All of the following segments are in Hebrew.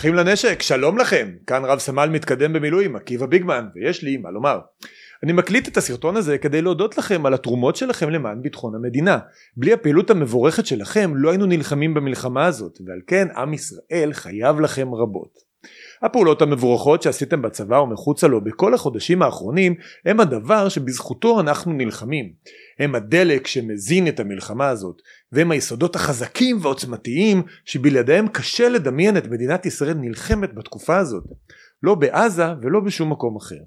אחים לנשק, שלום לכם, כאן רב סמל מתקדם במילואים, עקיבא ביגמן, ויש לי מה לומר. אני מקליט את הסרטון הזה כדי להודות לכם על התרומות שלכם למען ביטחון המדינה. בלי הפעילות המבורכת שלכם לא היינו נלחמים במלחמה הזאת, ועל כן עם ישראל חייב לכם רבות. הפעולות המבורכות שעשיתם בצבא ומחוצה לו בכל החודשים האחרונים הם הדבר שבזכותו אנחנו נלחמים. הם הדלק שמזין את המלחמה הזאת, והם היסודות החזקים והעוצמתיים שבלעדיהם קשה לדמיין את מדינת ישראל נלחמת בתקופה הזאת. לא בעזה ולא בשום מקום אחר.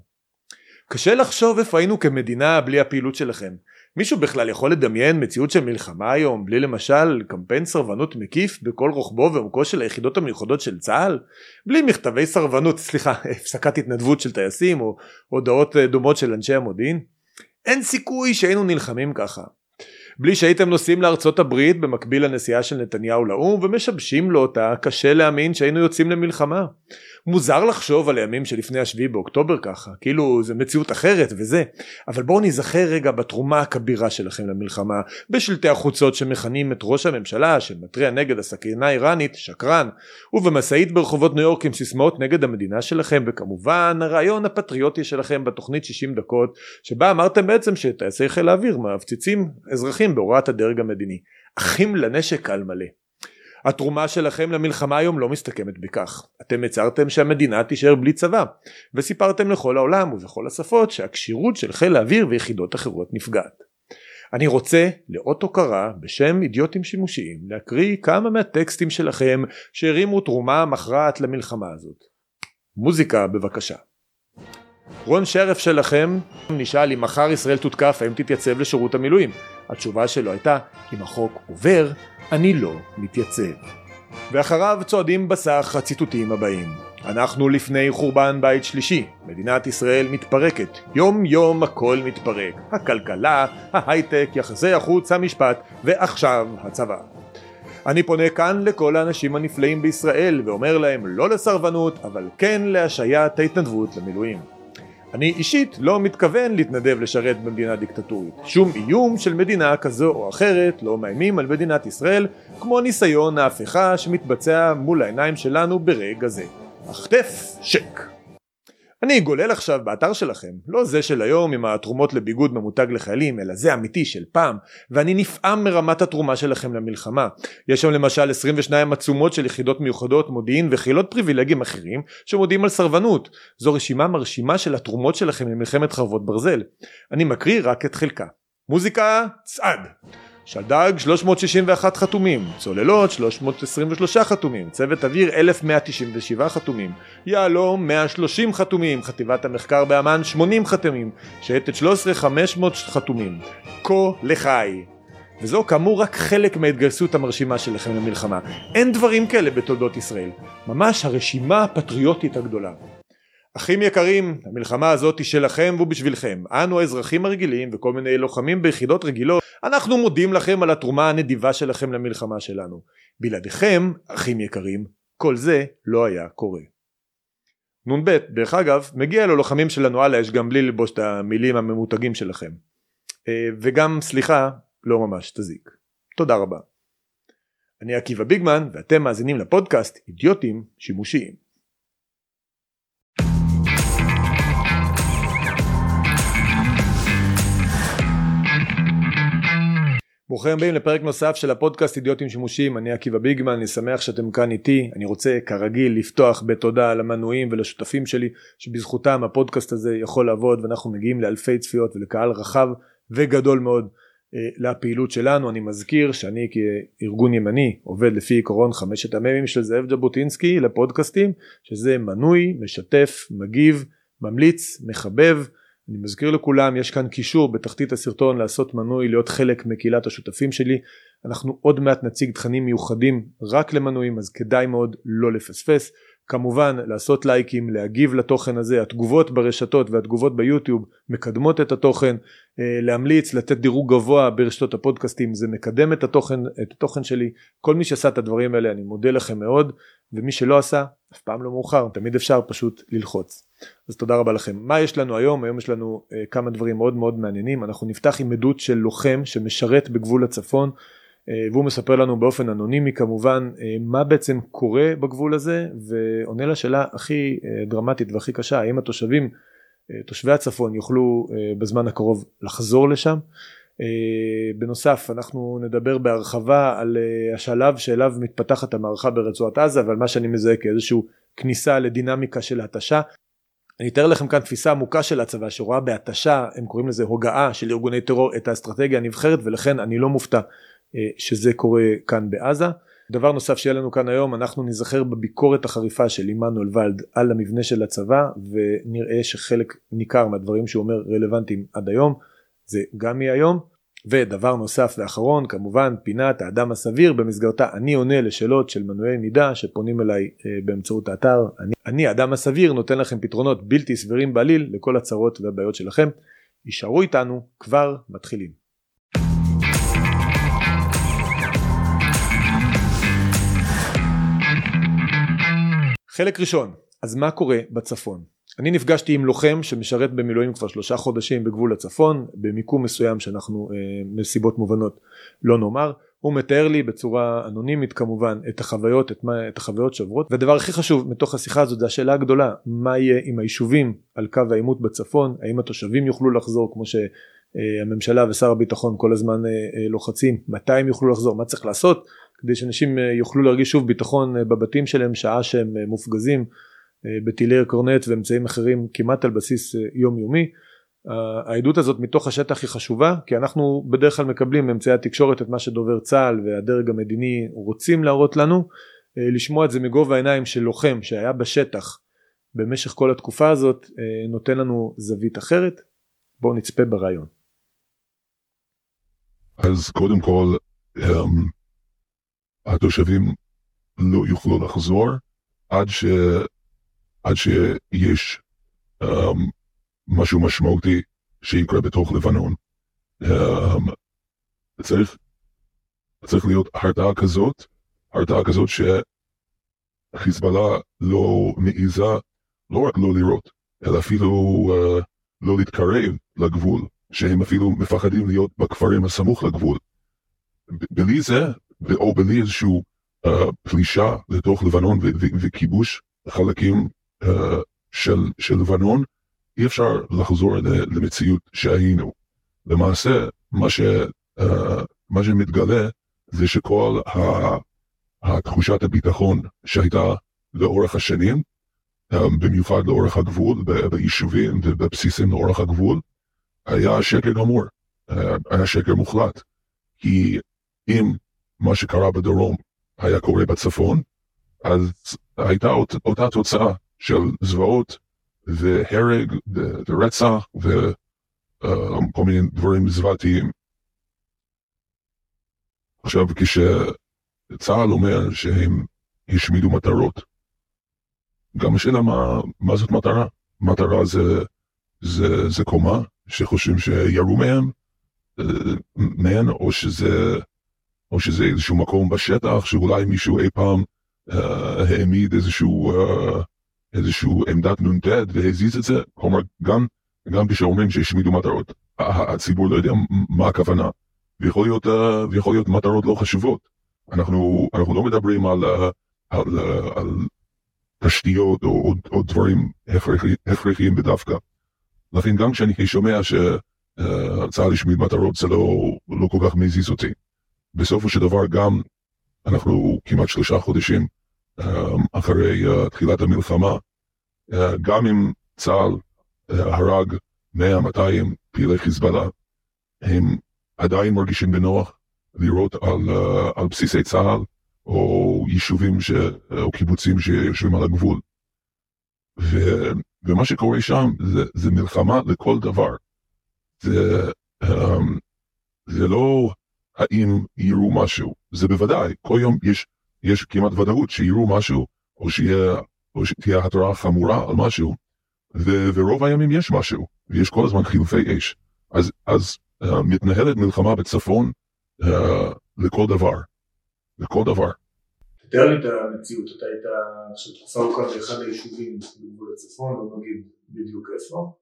קשה לחשוב איפה היינו כמדינה בלי הפעילות שלכם. מישהו בכלל יכול לדמיין מציאות של מלחמה היום בלי למשל קמפיין סרבנות מקיף בכל רוחבו ועומקו של היחידות המיוחדות של צה"ל? בלי מכתבי סרבנות, סליחה, הפסקת התנדבות של טייסים או הודעות דומות של אנשי המודיעין? אין סיכוי שהיינו נלחמים ככה. בלי שהייתם נוסעים לארצות הברית במקביל לנסיעה של נתניהו לאו"ם ומשבשים לו אותה, קשה להאמין שהיינו יוצאים למלחמה. מוזר לחשוב על הימים שלפני השביעי באוקטובר ככה, כאילו זה מציאות אחרת וזה, אבל בואו נזכר רגע בתרומה הכבירה שלכם למלחמה, בשלטי החוצות שמכנים את ראש הממשלה שמתריע נגד הסכינה האיראנית, שקרן, ובמשאית ברחובות ניו יורק עם סיסמאות נגד המדינה שלכם, וכמובן הרעיון הפטריוטי שלכם בתוכנית 60 דקות, שבה אמרתם בעצם שטייסי חיל האוויר מפציצים אזרחים בהוראת הדרג המדיני. אחים לנשק על מלא. התרומה שלכם למלחמה היום לא מסתכמת בכך. אתם הצהרתם שהמדינה תישאר בלי צבא, וסיפרתם לכל העולם ובכל השפות שהכשירות של חיל האוויר ויחידות אחרות נפגעת. אני רוצה, לאות הוקרה, בשם אידיוטים שימושיים, להקריא כמה מהטקסטים שלכם שהרימו תרומה מכרעת למלחמה הזאת. מוזיקה בבקשה. רון שרף שלכם נשאל אם מחר ישראל תותקף האם תתייצב לשירות המילואים. התשובה שלו הייתה אם החוק עובר אני לא מתייצב. ואחריו צועדים בסך הציטוטים הבאים אנחנו לפני חורבן בית שלישי, מדינת ישראל מתפרקת, יום יום הכל מתפרק, הכלכלה, ההייטק, יחסי החוץ, המשפט, ועכשיו הצבא. אני פונה כאן לכל האנשים הנפלאים בישראל ואומר להם לא לסרבנות אבל כן להשעיית ההתנדבות למילואים. אני אישית לא מתכוון להתנדב לשרת במדינה דיקטטורית. שום איום של מדינה כזו או אחרת לא מאיימים על מדינת ישראל כמו ניסיון ההפיכה שמתבצע מול העיניים שלנו ברגע זה. החטף שק. אני גולל עכשיו באתר שלכם, לא זה של היום עם התרומות לביגוד ממותג לחיילים, אלא זה אמיתי של פעם, ואני נפעם מרמת התרומה שלכם למלחמה. יש שם למשל 22 עצומות של יחידות מיוחדות, מודיעין וחילות פריבילגיים אחרים, שמודיעים על סרבנות. זו רשימה מרשימה של התרומות שלכם למלחמת חרבות ברזל. אני מקריא רק את חלקה. מוזיקה, צעד. שלדג 361 חתומים, צוללות 323 חתומים, צוות אוויר 1197 חתומים, יהלום 130 חתומים, חטיבת המחקר באמ"ן 80 חתומים, שייטת 13 500 חתומים, כה לחי. וזו כאמור רק חלק מההתגייסות המרשימה שלכם למלחמה. אין דברים כאלה בתולדות ישראל. ממש הרשימה הפטריוטית הגדולה. אחים יקרים, המלחמה הזאת היא שלכם ובשבילכם. אנו האזרחים הרגילים וכל מיני לוחמים ביחידות רגילות, אנחנו מודים לכם על התרומה הנדיבה שלכם למלחמה שלנו. בלעדיכם, אחים יקרים, כל זה לא היה קורה. נ"ב, דרך אגב, מגיע ללוחמים שלנו על האש גם בלי ללבוש את המילים הממותגים שלכם. אה, וגם, סליחה, לא ממש תזיק. תודה רבה. אני עקיבא ביגמן, ואתם מאזינים לפודקאסט אידיוטים שימושיים. ברוכים הבאים לפרק נוסף של הפודקאסט אידיוטים שימושיים, אני עקיבא ביגמן, אני שמח שאתם כאן איתי, אני רוצה כרגיל לפתוח בתודה למנויים ולשותפים שלי שבזכותם הפודקאסט הזה יכול לעבוד ואנחנו מגיעים לאלפי צפיות ולקהל רחב וגדול מאוד אה, לפעילות שלנו, אני מזכיר שאני כארגון ימני עובד לפי עקרון חמשת המ"מים של זאב ז'בוטינסקי לפודקאסטים שזה מנוי, משתף, מגיב, ממליץ, מחבב אני מזכיר לכולם יש כאן קישור בתחתית הסרטון לעשות מנוי להיות חלק מקהילת השותפים שלי. אנחנו עוד מעט נציג תכנים מיוחדים רק למנויים אז כדאי מאוד לא לפספס. כמובן לעשות לייקים להגיב לתוכן הזה התגובות ברשתות והתגובות ביוטיוב מקדמות את התוכן. אה, להמליץ לתת דירוג גבוה ברשתות הפודקאסטים זה מקדם את התוכן את התוכן שלי. כל מי שעשה את הדברים האלה אני מודה לכם מאוד. ומי שלא עשה אף פעם לא מאוחר תמיד אפשר פשוט ללחוץ. אז תודה רבה לכם. מה יש לנו היום? היום יש לנו uh, כמה דברים מאוד מאוד מעניינים. אנחנו נפתח עם עדות של לוחם שמשרת בגבול הצפון. והוא מספר לנו באופן אנונימי כמובן מה בעצם קורה בגבול הזה ועונה לשאלה הכי דרמטית והכי קשה האם התושבים תושבי הצפון יוכלו בזמן הקרוב לחזור לשם בנוסף אנחנו נדבר בהרחבה על השלב שאליו מתפתחת המערכה ברצועת עזה ועל מה שאני מזהה כאיזשהו כניסה לדינמיקה של התשה אני אתאר לכם כאן תפיסה עמוקה של הצבא שרואה בהתשה הם קוראים לזה הוגעה של ארגוני טרור את האסטרטגיה הנבחרת ולכן אני לא מופתע אה, שזה קורה כאן בעזה. דבר נוסף שיהיה לנו כאן היום אנחנו נזכר בביקורת החריפה של עמנואל ולד על המבנה של הצבא ונראה שחלק ניכר מהדברים שהוא אומר רלוונטיים עד היום זה גם יהיה היום. ודבר נוסף ואחרון כמובן פינת האדם הסביר במסגרתה אני עונה לשאלות של מנועי מידע שפונים אליי אה, באמצעות האתר אני, אני האדם הסביר נותן לכם פתרונות בלתי סבירים בעליל לכל הצרות והבעיות שלכם. יישארו איתנו כבר מתחילים. חלק ראשון אז מה קורה בצפון אני נפגשתי עם לוחם שמשרת במילואים כבר שלושה חודשים בגבול הצפון במיקום מסוים שאנחנו אה, מסיבות מובנות לא נאמר. הוא מתאר לי בצורה אנונימית כמובן את החוויות את, מה, את החוויות שעוברות. והדבר הכי חשוב מתוך השיחה הזאת זה השאלה הגדולה מה יהיה עם היישובים על קו העימות בצפון? האם התושבים יוכלו לחזור כמו שהממשלה ושר הביטחון כל הזמן אה, אה, לוחצים? מתי הם יוכלו לחזור? מה צריך לעשות כדי שאנשים יוכלו להרגיש שוב ביטחון בבתים שלהם שעה שהם מופגזים? אה, בטילי קורנט ואמצעים אחרים כמעט על בסיס אה, יומיומי. העדות הזאת מתוך השטח היא חשובה כי אנחנו בדרך כלל מקבלים באמצעי התקשורת את מה שדובר צה"ל והדרג המדיני רוצים להראות לנו אה, לשמוע את זה מגובה העיניים של לוחם שהיה בשטח במשך כל התקופה הזאת נותן לנו זווית אחרת בואו נצפה ברעיון. אז קודם כל um, התושבים לא יוכלו לחזור עד ש... עד שיש um, משהו משמעותי שיקרה בתוך לבנון. Um, צריך, צריך להיות הרתעה כזאת, הרתעה כזאת שחיזבאללה לא מעיזה לא רק לא לראות, אלא אפילו uh, לא להתקרב לגבול, שהם אפילו מפחדים להיות בכפרים הסמוך לגבול. בלי זה, או בלי איזושהי uh, פלישה לתוך לבנון וכיבוש חלקים של, של לבנון, אי אפשר לחזור למציאות שהיינו. למעשה, מה, ש, מה שמתגלה זה שכל תחושת הביטחון שהייתה לאורך השנים, במיוחד לאורך הגבול, ביישובים ובבסיסים לאורך הגבול, היה שקר גמור, היה שקר מוחלט. כי אם מה שקרה בדרום היה קורה בצפון, אז הייתה אותה תוצאה של זוועות והרג ורצח וכל מיני דברים זוועתיים. עכשיו כשצה"ל אומר שהם השמידו מטרות, גם השאלה מה, מה זאת מטרה? מטרה זה, זה, זה קומה שחושבים שירו מהם, מהן, או שזה, או שזה איזשהו מקום בשטח שאולי מישהו אי פעם uh, העמיד איזשהו uh, איזשהו עמדת נ"ט והזיז את זה, כלומר גם, גם כשאומרים שהשמידו מטרות, הציבור לא יודע מה הכוונה, ויכול להיות, אה, ויכול להיות מטרות לא חשובות. אנחנו, אנחנו לא מדברים על, אה, על, על, על תשתיות או, או, או דברים הכרחיים בדווקא. לכן גם כשאני שומע שצה"ל השמיד מטרות זה לא, לא כל כך מזיז אותי. בסופו של דבר גם אנחנו כמעט שלושה חודשים אחרי uh, תחילת המלחמה, uh, גם אם צה"ל הרג 100-200 פעילי חיזבאללה, הם עדיין מרגישים בנוח לירות על, על בסיסי צה"ל או יישובים ש, או קיבוצים שיושבים על הגבול. ו, ומה שקורה שם זה, זה מלחמה לכל דבר. זה, זה לא האם יראו משהו, זה בוודאי, כל יום יש יש כמעט ודאות שיראו משהו, או, שיה, או שתהיה התראה חמורה על משהו, ו, ורוב הימים יש משהו, ויש כל הזמן חילופי אש. אז, אז uh, מתנהלת מלחמה בצפון uh, לכל דבר, לכל דבר. תתאר לי את המציאות, אתה היית עכשיו תקופה ארוכה באחד היישובים בגבול הצפון, לא נגיד בדיוק איפה,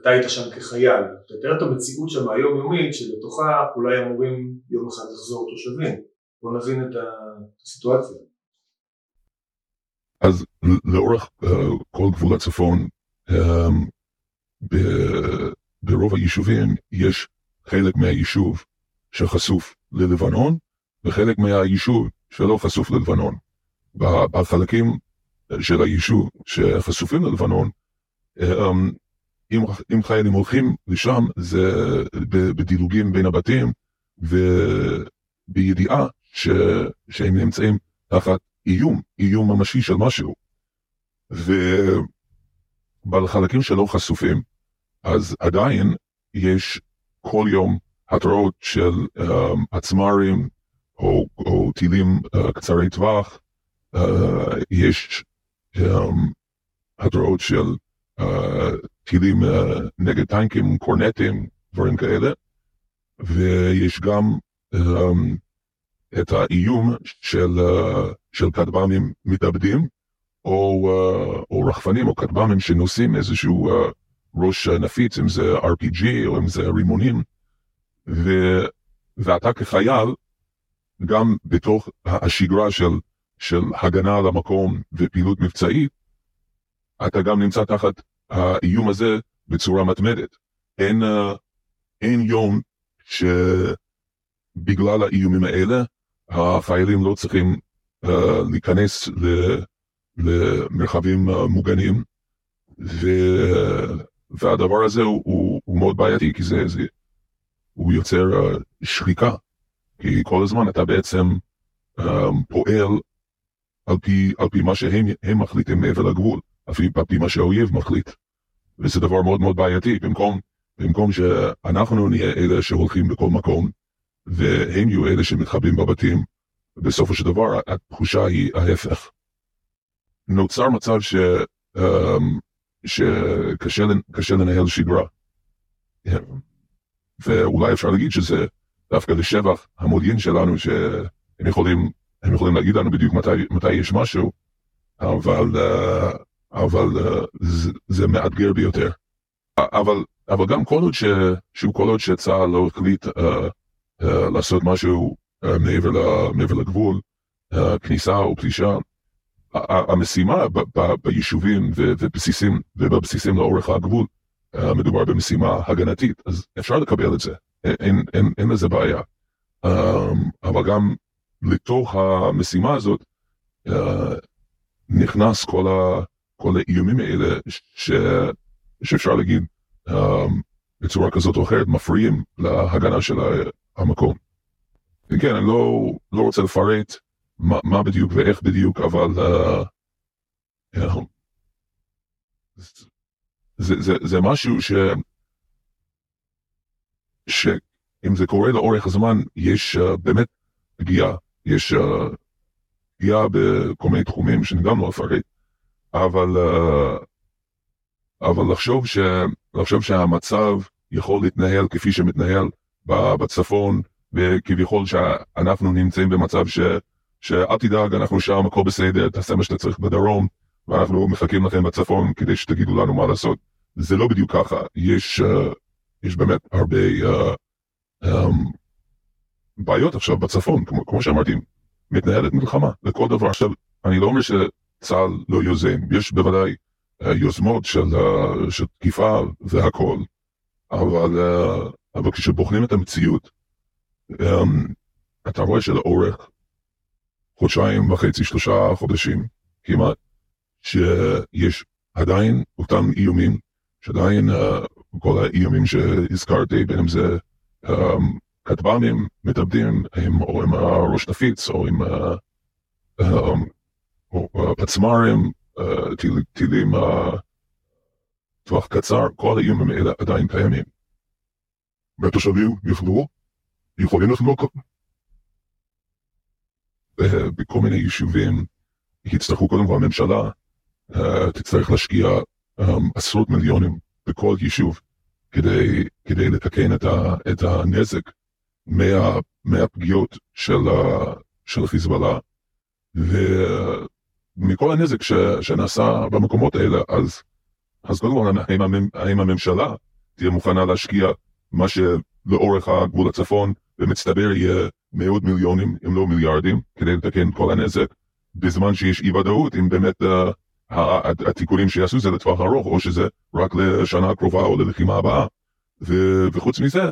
אתה היית שם כחייל, תתאר את המציאות שם היומיומית שלתוכה אולי אמורים יום אחד לחזור תושבים, בוא נבין את הסיטואציה. אז לאורך uh, כל גבול הצפון um, ב- ברוב היישובים יש חלק מהיישוב שחשוף ללבנון וחלק מהיישוב שלא חשוף ללבנון. בחלקים של היישוב שחשופים ללבנון, um, אם, אם חיילים הולכים לשם זה בדילוגים בין הבתים ובידיעה ש, שהם נמצאים תחת איום, איום ממשי של משהו. ובחלקים שלא חשופים, אז עדיין יש כל יום התראות של um, עצמ"רים או, או טילים uh, קצרי טווח, uh, יש um, התראות של uh, טילים uh, נגד טנקים, קורנטים, דברים כאלה, ויש גם um, את האיום של, uh, של כטב"מים מתאבדים, או, uh, או רחפנים או כטב"מים שנושאים איזשהו uh, ראש נפיץ, אם זה RPG או אם זה רימונים, ו, ואתה כחייל, גם בתוך השגרה של, של הגנה על המקום ופעילות מבצעית, אתה גם נמצא תחת האיום הזה בצורה מתמדת. אין, אין יום שבגלל האיומים האלה החיילים לא צריכים uh, להיכנס למרחבים uh, מוגנים, ו, והדבר הזה הוא, הוא, הוא מאוד בעייתי כי זה, זה הוא יוצר uh, שחיקה, כי כל הזמן אתה בעצם um, פועל על פי, על פי מה שהם מחליטים מעבר לגבול, אפילו על פי מה שהאויב מחליט. וזה דבר מאוד מאוד בעייתי, במקום, במקום שאנחנו נהיה אלה שהולכים בכל מקום, והם יהיו אלה שמתחבאים בבתים, בסופו של דבר התחושה היא ההפך. נוצר מצב ש, um, שקשה לנהל שגרה. ואולי אפשר להגיד שזה דווקא לשבח המודיעין שלנו שהם יכולים, הם יכולים להגיד לנו בדיוק מתי, מתי יש משהו, אבל, uh, אבל uh, זה, זה מאתגר ביותר. אבל, אבל גם כל עוד, ש, שהוא כל עוד שצה"ל לא החליט uh, לעשות משהו uh, מעבר, מעבר לגבול, uh, כניסה או פלישה, המשימה ביישובים ובסיסים, ובבסיסים לאורך הגבול, מדובר במשימה הגנתית, אז אפשר לקבל את זה, אין, אין, אין לזה בעיה. אבל גם לתוך המשימה הזאת נכנס כל, ה, כל האיומים האלה ש, שאפשר להגיד בצורה כזאת או אחרת מפריעים להגנה של המקום. כן, אני לא, לא רוצה לפרט מה, מה בדיוק ואיך בדיוק, אבל uh, you know, זה, זה, זה משהו ש... שאם זה קורה לאורך הזמן, יש uh, באמת פגיעה, יש uh, פגיעה בכל מיני תחומים שאני גם לא אפרט, אבל, uh, אבל לחשוב, ש, לחשוב שהמצב יכול להתנהל כפי שמתנהל בצפון, וכביכול שאנחנו נמצאים במצב ש... שאל תדאג, אנחנו שם, הכל בסדר, תעשה מה שאתה צריך בדרום, ואנחנו מחכים לכם בצפון כדי שתגידו לנו מה לעשות. זה לא בדיוק ככה, יש, uh, יש באמת הרבה uh, um, בעיות עכשיו בצפון, כמו, כמו שאמרתי, מתנהלת מלחמה לכל דבר. עכשיו, אני לא אומר שצה"ל לא יוזם, יש בוודאי uh, יוזמות של, uh, של תקיפה והכל, אבל, uh, אבל כשבוחנים את המציאות, אתה רואה שלאורך חודשיים וחצי, שלושה חודשים כמעט, שיש עדיין אותם איומים, שעדיין uh, כל האיומים שהזכרתי, בין אם זה um, כטב"מים מתאבדים, עם, או עם ראש נפיץ, או עם uh, um, או, פצמ"רים, טיל, טילים טווח קצר, כל האיומים האלה עדיין קיימים. והתושבים יוכלו, יכולים לחנוק בכל מיני יישובים. יצטרכו קודם כל הממשלה uh, תצטרך להשקיע um, עשרות מיליונים בכל יישוב כדי, כדי לתקן את, ה, את הנזק מה, מהפגיעות של, של חיזבאללה ומכל הנזק ש, שנעשה במקומות האלה אז, אז קודם כל, האם הממשלה תהיה מוכנה להשקיע מה שלאורך הגבול הצפון במצטבר יהיה מאות מיליונים אם לא מיליארדים כדי לתקן כל הנזק בזמן שיש אי ודאות אם באמת uh, התיקונים שיעשו זה לטווח ארוך או שזה רק לשנה הקרובה או ללחימה הבאה. ו- וחוץ מזה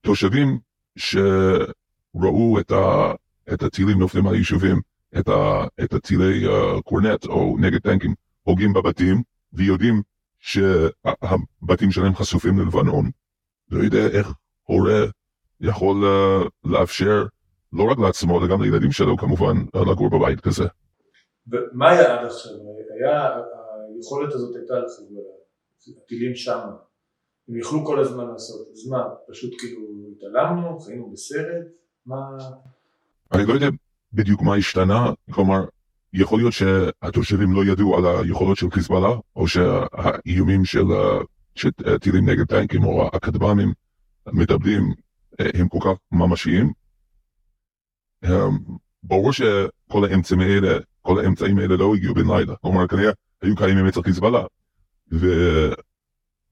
תושבים שראו את, ה- את הטילים נופלים על היישובים את, ה- את הטילי uh, קורנט או נגד טנקים הוגים בבתים ויודעים שהבתים שלהם חשופים ללבנון לא יודע איך הורה יכול uh, לאפשר לא רק לעצמו אלא גם לילדים שלו כמובן לגור בבית כזה. ומה היה עד עכשיו? היה, היכולת הזאת הייתה לחיזבאללה, הטילים שמה, הם יכלו כל הזמן לעשות, אז מה, פשוט כאילו התעלמנו, חיינו בסרט, מה... אני לא יודע בדיוק מה השתנה, כלומר, יכול להיות שהתושבים לא ידעו על היכולות של חיזבאללה, או שהאיומים של, של טילים נגד טנקים או הכטב"מים מדברים הם כל כך ממשיים. ברור שכל האמצעים האלה, כל האמצעים האלה לא הגיעו בן לילה, כלומר כנראה היו קיימים אצל חיזבאללה.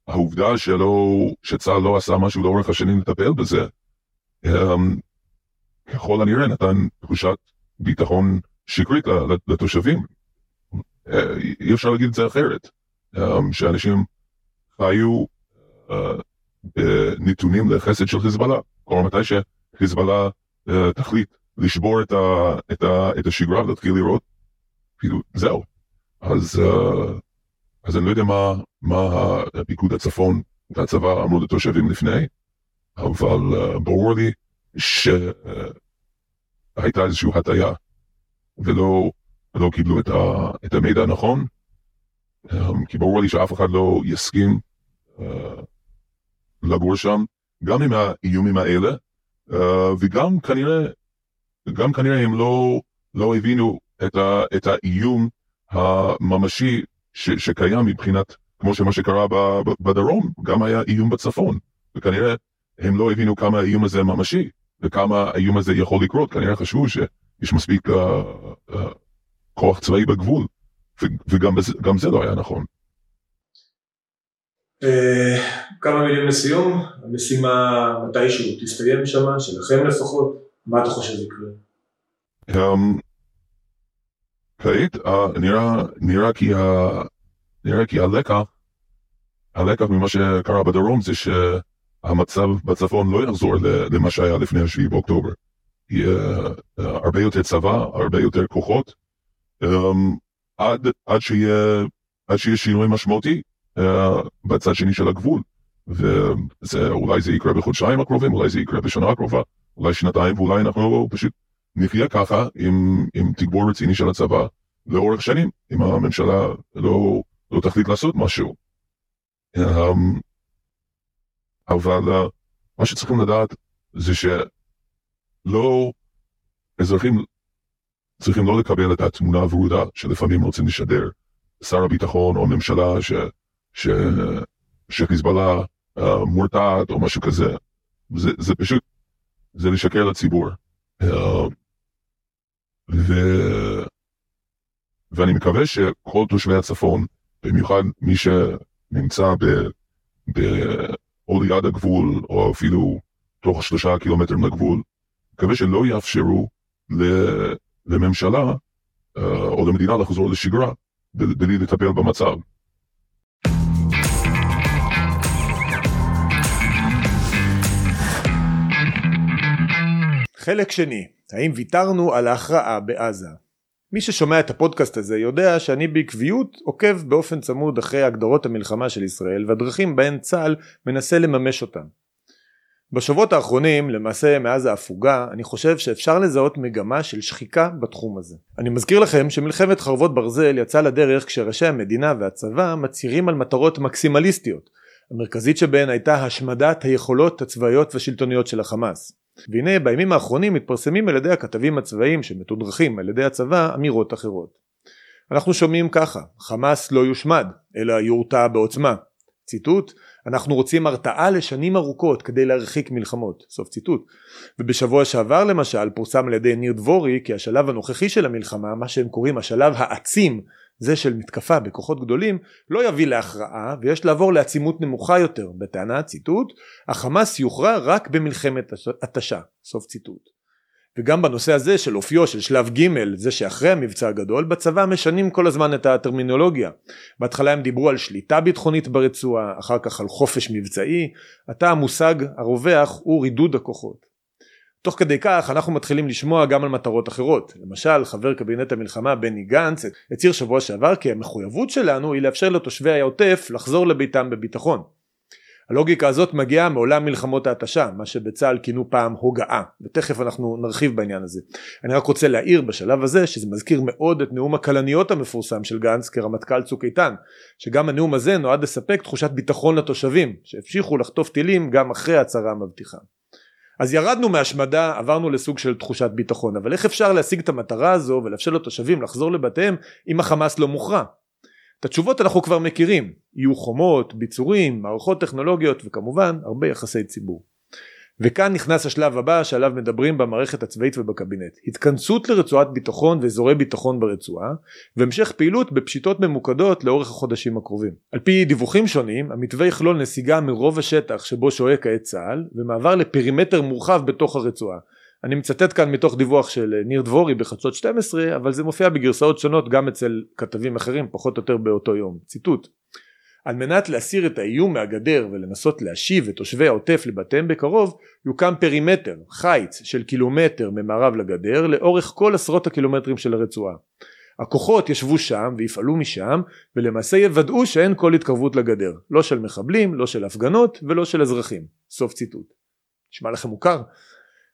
והעובדה שלא, שצה"ל לא עשה משהו לאורך השנים לטפל בזה, ככל הנראה נתן תחושת ביטחון שקרית לתושבים. אי אפשר להגיד את זה אחרת, שאנשים חיו נתונים לחסד של חיזבאללה. כלומר מתי שחיזבאללה תחליט לשבור את, ה, את, ה, את השגרה ולהתחיל לראות, כאילו זהו. אז, אז אני לא יודע מה, מה הפיקוד הצפון והצבא אמרו לתושבים לפני, אבל ברור לי שהייתה איזושהי הטעיה ולא לא קיבלו את, ה, את המידע הנכון, כי ברור לי שאף אחד לא יסכים לגור שם, גם עם האיומים האלה, uh, וגם כנראה, גם כנראה הם לא, לא הבינו את, ה, את האיום הממשי ש, שקיים מבחינת, כמו שמה שקרה בדרום, גם היה איום בצפון, וכנראה הם לא הבינו כמה האיום הזה ממשי, וכמה האיום הזה יכול לקרות, כנראה חשבו שיש מספיק uh, uh, כוח צבאי בגבול, וגם זה לא היה נכון. אה, כמה מילים לסיום, המשימה מתישהו תסתיים שמה, שלכם לפחות, מה אתה חושב יקרה? כעת נראה כי, נראה כי הלקח, הלקח ממה שקרה בדרום זה שהמצב בצפון לא יחזור למה שהיה לפני 7 באוקטובר. יהיה uh, הרבה יותר צבא, הרבה יותר כוחות, um, עד, שיהיה, שינוי משמעותי בצד שני של הגבול. ואולי זה יקרה בחודשיים הקרובים, אולי זה יקרה בשנה הקרובה, אולי שנתיים, ואולי אנחנו פשוט נחיה ככה עם, עם תגבור רציני של הצבא לאורך שנים, אם הממשלה לא, לא תחליט לעשות משהו. Um, אבל uh, מה שצריכים לדעת זה שלא, אזרחים צריכים לא לקבל את התמונה הוורודה שלפעמים רוצים לשדר שר הביטחון או הממשלה ש, ש, שחיזבאללה uh, מורתעת או משהו כזה. זה, זה פשוט, זה לשקר לציבור. Uh, ו... ואני מקווה שכל תושבי הצפון, במיוחד מי שנמצא ב... ב... או ליד הגבול, או אפילו תוך שלושה קילומטרים לגבול, מקווה שלא יאפשרו. לממשלה uh, או למדינה לחזור לשגרה בלי לטפל במצב. חלק שני, האם ויתרנו על ההכרעה בעזה? מי ששומע את הפודקאסט הזה יודע שאני בעקביות עוקב באופן צמוד אחרי הגדרות המלחמה של ישראל והדרכים בהן צה"ל מנסה לממש אותן. בשבועות האחרונים, למעשה מאז ההפוגה, אני חושב שאפשר לזהות מגמה של שחיקה בתחום הזה. אני מזכיר לכם שמלחמת חרבות ברזל יצאה לדרך כשראשי המדינה והצבא מצהירים על מטרות מקסימליסטיות. המרכזית שבהן הייתה השמדת היכולות הצבאיות והשלטוניות של החמאס. והנה בימים האחרונים מתפרסמים על ידי הכתבים הצבאיים שמתודרכים על ידי הצבא אמירות אחרות. אנחנו שומעים ככה, חמאס לא יושמד, אלא יורתע בעוצמה. ציטוט, אנחנו רוצים הרתעה לשנים ארוכות כדי להרחיק מלחמות, סוף ציטוט. ובשבוע שעבר למשל פורסם על ידי ניר דבורי כי השלב הנוכחי של המלחמה, מה שהם קוראים השלב העצים, זה של מתקפה בכוחות גדולים, לא יביא להכרעה ויש לעבור לעצימות נמוכה יותר. בטענה, ציטוט, החמאס יוכרע רק במלחמת התשה. סוף ציטוט. וגם בנושא הזה של אופיו של שלב ג' זה שאחרי המבצע הגדול בצבא משנים כל הזמן את הטרמינולוגיה בהתחלה הם דיברו על שליטה ביטחונית ברצועה אחר כך על חופש מבצעי עתה המושג הרווח הוא רידוד הכוחות תוך כדי כך אנחנו מתחילים לשמוע גם על מטרות אחרות למשל חבר קבינט המלחמה בני גנץ הצהיר שבוע שעבר כי המחויבות שלנו היא לאפשר לתושבי העוטף לחזור לביתם בביטחון הלוגיקה הזאת מגיעה מעולם מלחמות ההתשה, מה שבצה"ל כינו פעם הוגעה, ותכף אנחנו נרחיב בעניין הזה. אני רק רוצה להעיר בשלב הזה שזה מזכיר מאוד את נאום הכלניות המפורסם של גנץ כרמטכ"ל צוק איתן, שגם הנאום הזה נועד לספק תחושת ביטחון לתושבים, שהמשיכו לחטוף טילים גם אחרי ההצהרה המבטיחה. אז ירדנו מהשמדה, עברנו לסוג של תחושת ביטחון, אבל איך אפשר להשיג את המטרה הזו ולאפשר לתושבים לחזור לבתיהם אם החמאס לא מוכרע? את התשובות אנחנו כבר מכירים, יהיו חומות, ביצורים, מערכות טכנולוגיות וכמובן הרבה יחסי ציבור. וכאן נכנס השלב הבא שעליו מדברים במערכת הצבאית ובקבינט. התכנסות לרצועת ביטחון ואזורי ביטחון ברצועה והמשך פעילות בפשיטות ממוקדות לאורך החודשים הקרובים. על פי דיווחים שונים המתווה יכלול נסיגה מרוב השטח שבו שוהה כעת צה"ל ומעבר לפרימטר מורחב בתוך הרצועה. אני מצטט כאן מתוך דיווח של ניר דבורי בחדשות 12 אבל זה מופיע בגרסאות שונות גם אצל כתבים אחרים פחות או יותר באותו יום. ציטוט על מנת להסיר את האיום מהגדר ולנסות להשיב את תושבי העוטף לבתיהם בקרוב יוקם פרימטר חיץ של קילומטר ממערב לגדר לאורך כל עשרות הקילומטרים של הרצועה. הכוחות ישבו שם ויפעלו משם ולמעשה יוודאו שאין כל התקרבות לגדר. לא של מחבלים לא של הפגנות ולא של אזרחים. סוף ציטוט. נשמע לכם מוכר?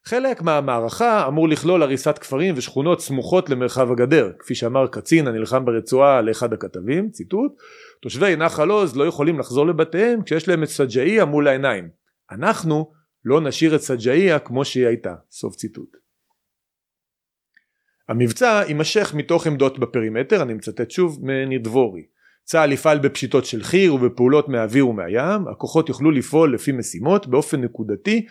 חלק מהמערכה אמור לכלול הריסת כפרים ושכונות סמוכות למרחב הגדר. כפי שאמר קצין הנלחם ברצועה לאחד הכתבים ציטוט תושבי נחל עוז לא יכולים לחזור לבתיהם כשיש להם את סג'אעיה מול העיניים. אנחנו לא נשאיר את סג'אעיה כמו שהיא הייתה. סוף ציטוט. המבצע יימשך מתוך עמדות בפרימטר אני מצטט שוב מניר דבורי. צה"ל יפעל בפשיטות של חי"ר ובפעולות מהאוויר ומהים. הכוחות יוכלו לפעול לפי משימות באופן נקודתי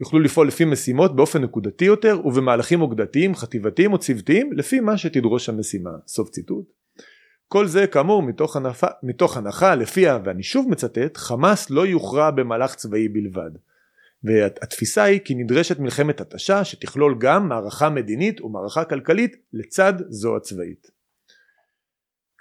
יוכלו לפעול לפי משימות באופן נקודתי יותר ובמהלכים אוגדתיים, חטיבתיים או צוותיים לפי מה שתדרוש המשימה. סוף ציטוט. כל זה כאמור מתוך, הנפה, מתוך הנחה לפיה, ואני שוב מצטט, חמאס לא יוכרע במהלך צבאי בלבד. והתפיסה היא כי נדרשת מלחמת התשה שתכלול גם מערכה מדינית ומערכה כלכלית לצד זו הצבאית.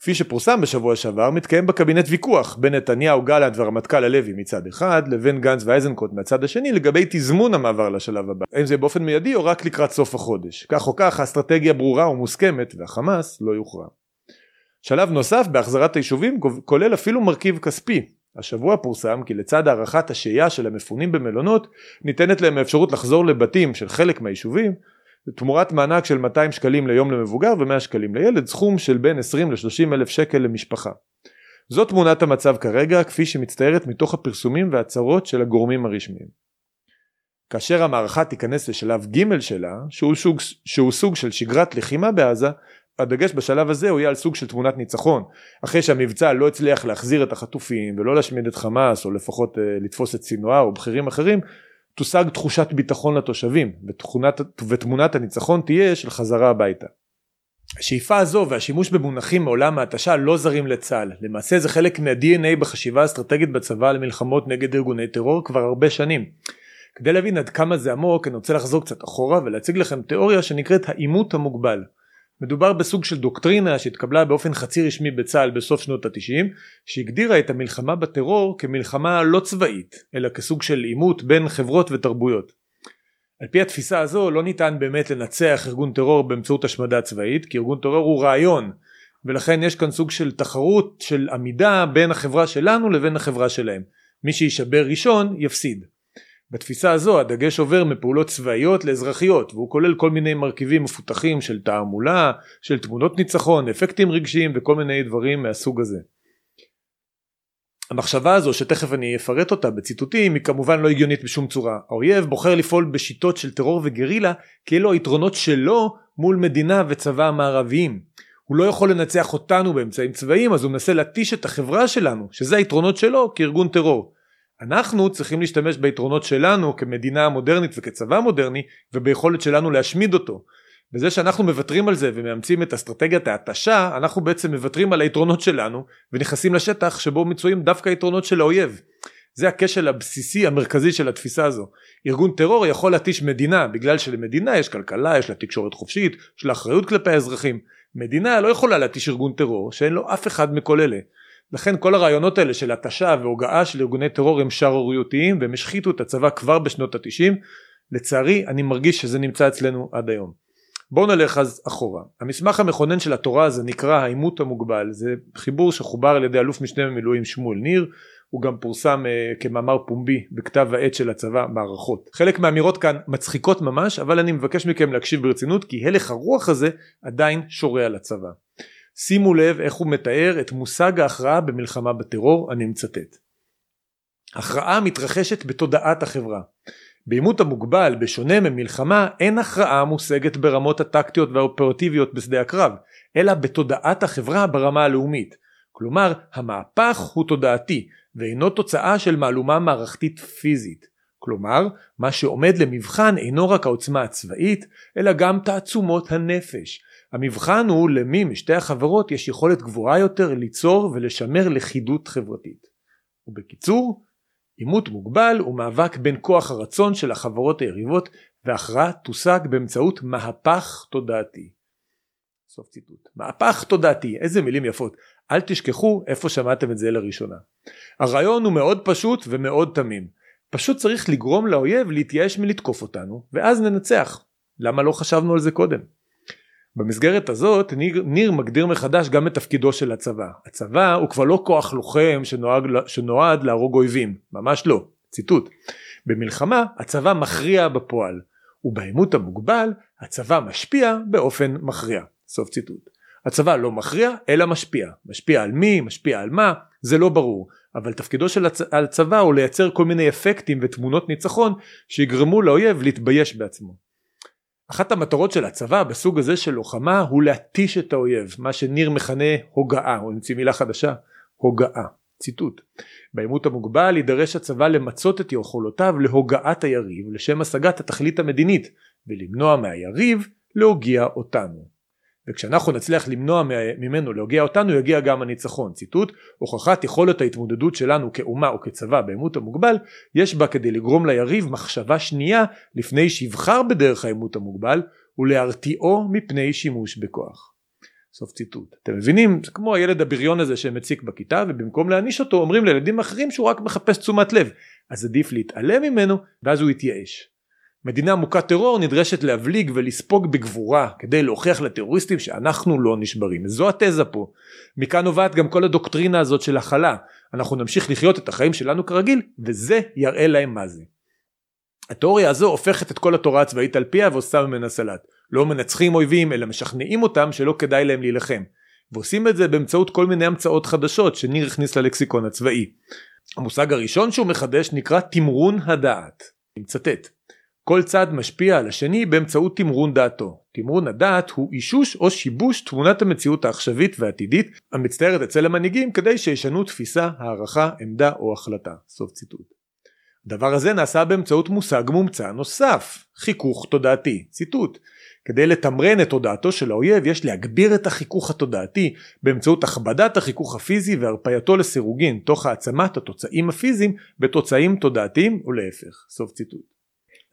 כפי שפורסם בשבוע שעבר מתקיים בקבינט ויכוח בין נתניהו גלנט והרמטכ"ל הלוי מצד אחד לבין גנץ ואיזנקוט מהצד השני לגבי תזמון המעבר לשלב הבא. האם זה באופן מיידי או רק לקראת סוף החודש? כך או כך האסטרטגיה ברורה ומוסכמת והחמאס לא יוכרע. שלב נוסף בהחזרת היישובים כולל אפילו מרכיב כספי. השבוע פורסם כי לצד הארכת השהייה של המפונים במלונות ניתנת להם האפשרות לחזור לבתים של חלק מהיישובים תמורת מענק של 200 שקלים ליום למבוגר ו-100 שקלים לילד, סכום של בין 20 ל-30 אלף שקל למשפחה. זאת תמונת המצב כרגע כפי שמצטיירת מתוך הפרסומים והצהרות של הגורמים הרשמיים. כאשר המערכה תיכנס לשלב ג' שלה, שהוא סוג, שהוא סוג של שגרת לחימה בעזה, הדגש בשלב הזה הוא יהיה על סוג של תמונת ניצחון. אחרי שהמבצע לא הצליח להחזיר את החטופים ולא להשמיד את חמאס או לפחות uh, לתפוס את סינואר או בכירים אחרים, תושג תחושת ביטחון לתושבים ותכונת, ותמונת הניצחון תהיה של חזרה הביתה. השאיפה הזו והשימוש במונחים מעולם ההתשה לא זרים לצה"ל למעשה זה חלק מה-DNA בחשיבה האסטרטגית בצבא על מלחמות נגד ארגוני טרור כבר הרבה שנים. כדי להבין עד כמה זה עמוק אני רוצה לחזור קצת אחורה ולהציג לכם תיאוריה שנקראת העימות המוגבל. מדובר בסוג של דוקטרינה שהתקבלה באופן חצי רשמי בצה"ל בסוף שנות התשעים שהגדירה את המלחמה בטרור כמלחמה לא צבאית אלא כסוג של עימות בין חברות ותרבויות. על פי התפיסה הזו לא ניתן באמת לנצח ארגון טרור באמצעות השמדה צבאית כי ארגון טרור הוא רעיון ולכן יש כאן סוג של תחרות של עמידה בין החברה שלנו לבין החברה שלהם מי שישבר ראשון יפסיד בתפיסה הזו הדגש עובר מפעולות צבאיות לאזרחיות והוא כולל כל מיני מרכיבים מפותחים של תעמולה, של תמונות ניצחון, אפקטים רגשיים וכל מיני דברים מהסוג הזה. המחשבה הזו שתכף אני אפרט אותה בציטוטים היא כמובן לא הגיונית בשום צורה. האויב בוחר לפעול בשיטות של טרור וגרילה כי אלו היתרונות שלו מול מדינה וצבא המערביים. הוא לא יכול לנצח אותנו באמצעים צבאיים אז הוא מנסה להתיש את החברה שלנו שזה היתרונות שלו כארגון טרור. אנחנו צריכים להשתמש ביתרונות שלנו כמדינה מודרנית וכצבא מודרני וביכולת שלנו להשמיד אותו בזה שאנחנו מוותרים על זה ומאמצים את אסטרטגיית ההתשה אנחנו בעצם מוותרים על היתרונות שלנו ונכנסים לשטח שבו מצויים דווקא היתרונות של האויב. זה הכשל הבסיסי המרכזי של התפיסה הזו. ארגון טרור יכול להתיש מדינה בגלל שלמדינה יש כלכלה, יש לה תקשורת חופשית, יש לה אחריות כלפי האזרחים. מדינה לא יכולה להתיש ארגון טרור שאין לו אף אחד מכל אלה. לכן כל הרעיונות האלה של התשה והוגעה של ארגוני טרור הם שערורייתיים והם השחיתו את הצבא כבר בשנות התשעים. לצערי אני מרגיש שזה נמצא אצלנו עד היום. בואו נלך אז אחורה. המסמך המכונן של התורה הזה נקרא העימות המוגבל זה חיבור שחובר על ידי אלוף משנה במילואים שמואל ניר הוא גם פורסם uh, כמאמר פומבי בכתב העת של הצבא מערכות. חלק מהאמירות כאן מצחיקות ממש אבל אני מבקש מכם להקשיב ברצינות כי הלך הרוח הזה עדיין שורה על הצבא. שימו לב איך הוא מתאר את מושג ההכרעה במלחמה בטרור אני מצטט. הכרעה מתרחשת בתודעת החברה. בעימות המוגבל בשונה ממלחמה אין הכרעה מושגת ברמות הטקטיות והאופרטיביות בשדה הקרב אלא בתודעת החברה ברמה הלאומית. כלומר המהפך הוא תודעתי ואינו תוצאה של מהלומה מערכתית פיזית. כלומר, מה שעומד למבחן אינו רק העוצמה הצבאית, אלא גם תעצומות הנפש. המבחן הוא למי משתי החברות יש יכולת גבוהה יותר ליצור ולשמר לכידות חברתית. ובקיצור, עימות מוגבל הוא מאבק בין כוח הרצון של החברות היריבות והכרעה תושג באמצעות מהפך תודעתי. סוף ציטוט. מהפך תודעתי, איזה מילים יפות. אל תשכחו איפה שמעתם את זה לראשונה. הרעיון הוא מאוד פשוט ומאוד תמים. פשוט צריך לגרום לאויב להתייאש מלתקוף אותנו ואז ננצח. למה לא חשבנו על זה קודם? במסגרת הזאת ניר, ניר מגדיר מחדש גם את תפקידו של הצבא. הצבא הוא כבר לא כוח לוחם שנועד, שנועד להרוג אויבים, ממש לא. ציטוט: במלחמה הצבא מכריע בפועל ובעימות המוגבל הצבא משפיע באופן מכריע. סוף ציטוט. הצבא לא מכריע אלא משפיע. משפיע על מי, משפיע על מה, זה לא ברור. אבל תפקידו של הצ... הצבא הוא לייצר כל מיני אפקטים ותמונות ניצחון שיגרמו לאויב להתבייש בעצמו. אחת המטרות של הצבא בסוג הזה של לוחמה הוא להתיש את האויב, מה שניר מכנה הוגעה, הוא המציא מילה חדשה, הוגעה. ציטוט: בעימות המוגבל יידרש הצבא למצות את יכולותיו להוגעת היריב לשם השגת התכלית המדינית ולמנוע מהיריב להוגיע אותנו. וכשאנחנו נצליח למנוע ממנו להוגיע אותנו יגיע גם הניצחון. ציטוט: הוכחת יכולת ההתמודדות שלנו כאומה או כצבא בעימות המוגבל יש בה כדי לגרום ליריב מחשבה שנייה לפני שיבחר בדרך העימות המוגבל ולהרתיעו מפני שימוש בכוח. סוף ציטוט. אתם מבינים? זה כמו הילד הבריון הזה שמציק בכיתה ובמקום להעניש אותו אומרים לילדים אחרים שהוא רק מחפש תשומת לב אז עדיף להתעלם ממנו ואז הוא יתייאש. מדינה מוכת טרור נדרשת להבליג ולספוג בגבורה כדי להוכיח לטרוריסטים שאנחנו לא נשברים. זו התזה פה. מכאן נובעת גם כל הדוקטרינה הזאת של הכלה. אנחנו נמשיך לחיות את החיים שלנו כרגיל וזה יראה להם מה זה. התיאוריה הזו הופכת את כל התורה הצבאית על פיה ועושה ממנה סלט. לא מנצחים אויבים אלא משכנעים אותם שלא כדאי להם להילחם. ועושים את זה באמצעות כל מיני המצאות חדשות שניר הכניס ללקסיקון הצבאי. המושג הראשון שהוא מחדש נקרא תמרון הדעת. אני מצטט כל צד משפיע על השני באמצעות תמרון דעתו. תמרון הדעת הוא אישוש או שיבוש תמונת המציאות העכשווית והעתידית המצטיירת אצל המנהיגים כדי שישנו תפיסה, הערכה, עמדה או החלטה. סוף ציטוט. הדבר הזה נעשה באמצעות מושג מומצא נוסף, חיכוך תודעתי. ציטוט. כדי לתמרן את תודעתו של האויב יש להגביר את החיכוך התודעתי באמצעות הכבדת החיכוך הפיזי והרפייתו לסירוגין תוך העצמת התוצאים הפיזיים בתוצאים תודעתיים ולהפך. סוף ציטוט.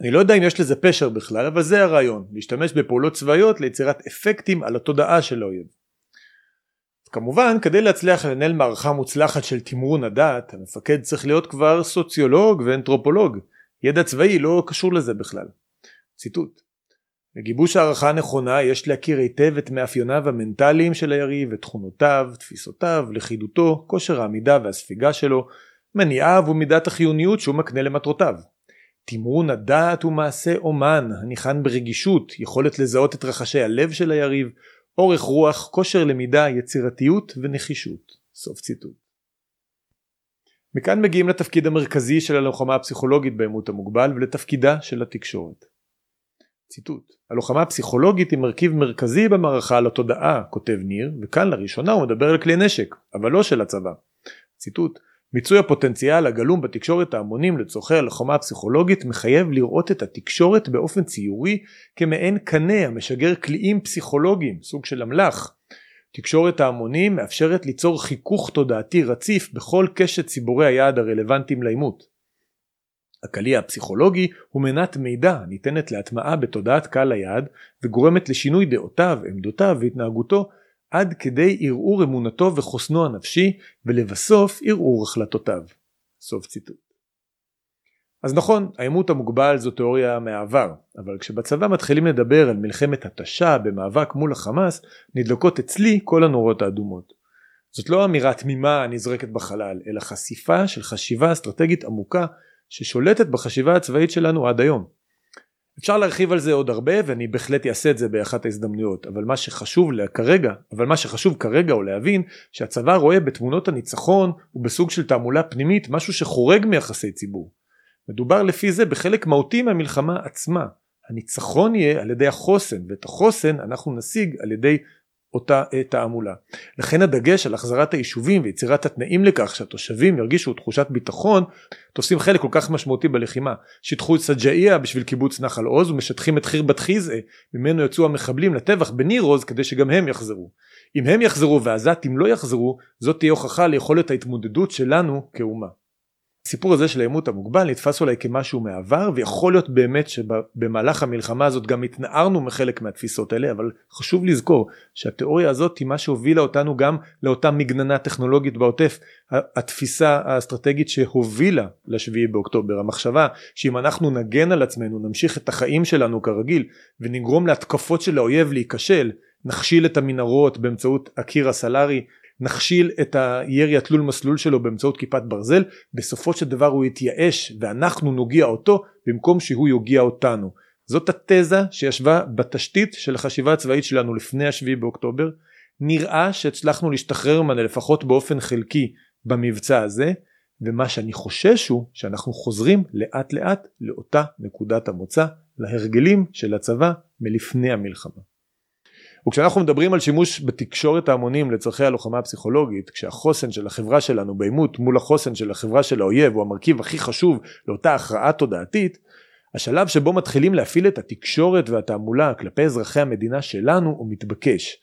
אני לא יודע אם יש לזה פשר בכלל אבל זה הרעיון להשתמש בפעולות צבאיות ליצירת אפקטים על התודעה של האויב. כמובן כדי להצליח לנהל מערכה מוצלחת של תמרון הדעת המפקד צריך להיות כבר סוציולוג ואנתרופולוג ידע צבאי לא קשור לזה בכלל. ציטוט לגיבוש הערכה נכונה יש להכיר היטב את מאפייניו המנטליים של היריב, את תכונותיו, תפיסותיו, לכידותו, כושר העמידה והספיגה שלו, מניעיו ומידת החיוניות שהוא מקנה למטרותיו. תמרון הדעת הוא מעשה אומן הניחן ברגישות, יכולת לזהות את רחשי הלב של היריב, אורך רוח, כושר למידה, יצירתיות ונחישות. סוף ציטוט. מכאן מגיעים לתפקיד המרכזי של הלוחמה הפסיכולוגית בעימות המוגבל ולתפקידה של התקשורת. ציטוט: הלוחמה הפסיכולוגית היא מרכיב מרכזי במערכה על התודעה, כותב ניר, וכאן לראשונה הוא מדבר על כלי נשק, אבל לא של הצבא. ציטוט: מיצוי הפוטנציאל הגלום בתקשורת ההמונים לצורכי הלוחמה הפסיכולוגית מחייב לראות את התקשורת באופן ציורי כמעין קנה המשגר קליעים פסיכולוגיים, סוג של אמל"ח. תקשורת ההמונים מאפשרת ליצור חיכוך תודעתי רציף בכל קשת ציבורי היעד הרלוונטיים לעימות. הקליע הפסיכולוגי הוא מנת מידע הניתנת להטמעה בתודעת קהל היעד וגורמת לשינוי דעותיו, עמדותיו והתנהגותו עד כדי ערעור אמונתו וחוסנו הנפשי ולבסוף ערעור החלטותיו. סוף ציטוט. אז נכון, העימות המוגבל זו תיאוריה מהעבר, אבל כשבצבא מתחילים לדבר על מלחמת התשה במאבק מול החמאס, נדלקות אצלי כל הנורות האדומות. זאת לא אמירה תמימה הנזרקת בחלל, אלא חשיפה של חשיבה אסטרטגית עמוקה ששולטת בחשיבה הצבאית שלנו עד היום. אפשר להרחיב על זה עוד הרבה ואני בהחלט אעשה את זה באחת ההזדמנויות אבל מה שחשוב כרגע אבל מה שחשוב כרגע הוא להבין שהצבא רואה בתמונות הניצחון ובסוג של תעמולה פנימית משהו שחורג מיחסי ציבור. מדובר לפי זה בחלק מהותי מהמלחמה עצמה. הניצחון יהיה על ידי החוסן ואת החוסן אנחנו נשיג על ידי אותה תעמולה. לכן הדגש על החזרת היישובים ויצירת התנאים לכך שהתושבים ירגישו תחושת ביטחון תופסים חלק כל כך משמעותי בלחימה. שיטחו את סג'איה בשביל קיבוץ נחל עוז ומשטחים את חירבת חיזעה ממנו יצאו המחבלים לטבח בניר עוז כדי שגם הם יחזרו. אם הם יחזרו והעזתים לא יחזרו זאת תהיה הוכחה ליכולת ההתמודדות שלנו כאומה. הסיפור הזה של העימות המוגבל נתפס אולי כמשהו מהעבר ויכול להיות באמת שבמהלך המלחמה הזאת גם התנערנו מחלק מהתפיסות האלה אבל חשוב לזכור שהתיאוריה הזאת היא מה שהובילה אותנו גם לאותה מגננה טכנולוגית בעוטף התפיסה האסטרטגית שהובילה לשביעי באוקטובר המחשבה שאם אנחנו נגן על עצמנו נמשיך את החיים שלנו כרגיל ונגרום להתקפות של האויב להיכשל נכשיל את המנהרות באמצעות הקיר הסלארי נכשיל את הירי התלול מסלול שלו באמצעות כיפת ברזל בסופו של דבר הוא יתייאש ואנחנו נוגיע אותו במקום שהוא יוגיע אותנו. זאת התזה שישבה בתשתית של החשיבה הצבאית שלנו לפני השביעי באוקטובר נראה שהצלחנו להשתחרר ממנה לפחות באופן חלקי במבצע הזה ומה שאני חושש הוא שאנחנו חוזרים לאט לאט לאותה נקודת המוצא להרגלים של הצבא מלפני המלחמה. וכשאנחנו מדברים על שימוש בתקשורת ההמונים לצורכי הלוחמה הפסיכולוגית, כשהחוסן של החברה שלנו בעימות מול החוסן של החברה של האויב הוא המרכיב הכי חשוב לאותה הכרעה תודעתית, השלב שבו מתחילים להפעיל את התקשורת והתעמולה כלפי אזרחי המדינה שלנו הוא מתבקש.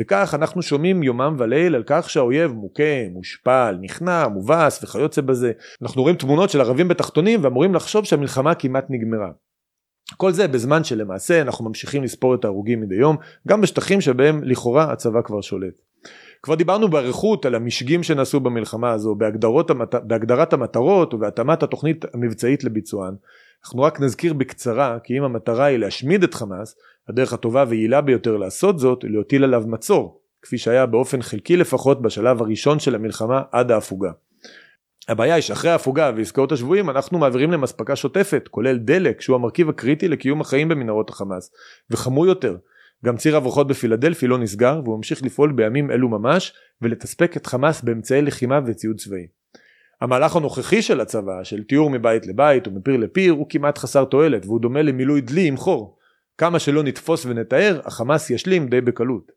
וכך אנחנו שומעים יומם וליל על כך שהאויב מוכה, מושפל, נכנע, מובס וכיוצא בזה. אנחנו רואים תמונות של ערבים בתחתונים ואמורים לחשוב שהמלחמה כמעט נגמרה. כל זה בזמן שלמעשה אנחנו ממשיכים לספור את ההרוגים מדי יום, גם בשטחים שבהם לכאורה הצבא כבר שולט. כבר דיברנו באריכות על המשגים שנעשו במלחמה הזו, המת... בהגדרת המטרות ובהתאמת התוכנית המבצעית לביצוען. אנחנו רק נזכיר בקצרה כי אם המטרה היא להשמיד את חמאס, הדרך הטובה ויעילה ביותר לעשות זאת היא להטיל עליו מצור, כפי שהיה באופן חלקי לפחות בשלב הראשון של המלחמה עד ההפוגה. הבעיה היא שאחרי ההפוגה ועסקאות השבויים אנחנו מעבירים להם אספקה שוטפת כולל דלק שהוא המרכיב הקריטי לקיום החיים במנהרות החמאס וחמור יותר גם ציר הברחות בפילדלפי לא נסגר והוא ממשיך לפעול בימים אלו ממש ולתספק את חמאס באמצעי לחימה וציוד צבאי. המהלך הנוכחי של הצבא של תיאור מבית לבית ומפיר לפיר הוא כמעט חסר תועלת והוא דומה למילוי דלי עם חור. כמה שלא נתפוס ונתאר החמאס ישלים די בקלות.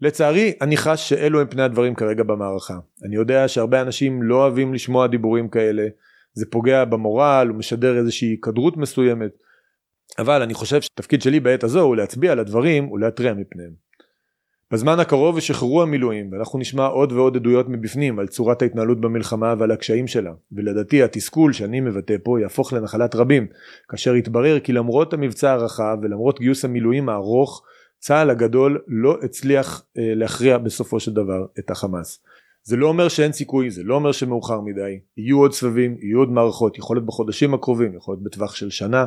לצערי אני חש שאלו הם פני הדברים כרגע במערכה. אני יודע שהרבה אנשים לא אוהבים לשמוע דיבורים כאלה, זה פוגע במורל ומשדר איזושהי היכדרות מסוימת, אבל אני חושב שהתפקיד שלי בעת הזו הוא להצביע על הדברים ולהתריע מפניהם. בזמן הקרוב ישחררו המילואים ואנחנו נשמע עוד ועוד עדויות מבפנים על צורת ההתנהלות במלחמה ועל הקשיים שלה ולדעתי התסכול שאני מבטא פה יהפוך לנחלת רבים כאשר יתברר כי למרות המבצע הרחב ולמרות גיוס המילואים הארוך צה"ל הגדול לא הצליח אה, להכריע בסופו של דבר את החמאס. זה לא אומר שאין סיכוי, זה לא אומר שמאוחר מדי, יהיו עוד סבבים, יהיו עוד מערכות, יכול להיות בחודשים הקרובים, יכול להיות בטווח של שנה,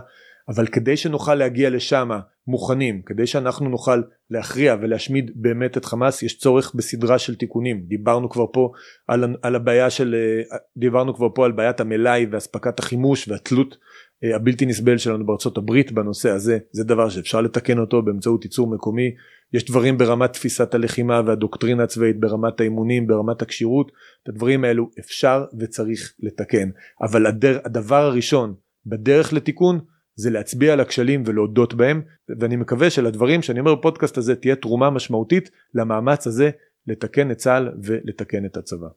אבל כדי שנוכל להגיע לשם מוכנים, כדי שאנחנו נוכל להכריע ולהשמיד באמת את חמאס, יש צורך בסדרה של תיקונים. דיברנו כבר פה על, על הבעיה של, אה, דיברנו כבר פה על בעיית המלאי ואספקת החימוש והתלות הבלתי נסבל שלנו בארצות הברית בנושא הזה זה דבר שאפשר לתקן אותו באמצעות ייצור מקומי יש דברים ברמת תפיסת הלחימה והדוקטרינה הצבאית ברמת האימונים ברמת הכשירות את הדברים האלו אפשר וצריך לתקן אבל הדר, הדבר הראשון בדרך לתיקון זה להצביע על הכשלים ולהודות בהם ואני מקווה שלדברים שאני אומר בפודקאסט הזה תהיה תרומה משמעותית למאמץ הזה לתקן את צה"ל ולתקן את הצבא.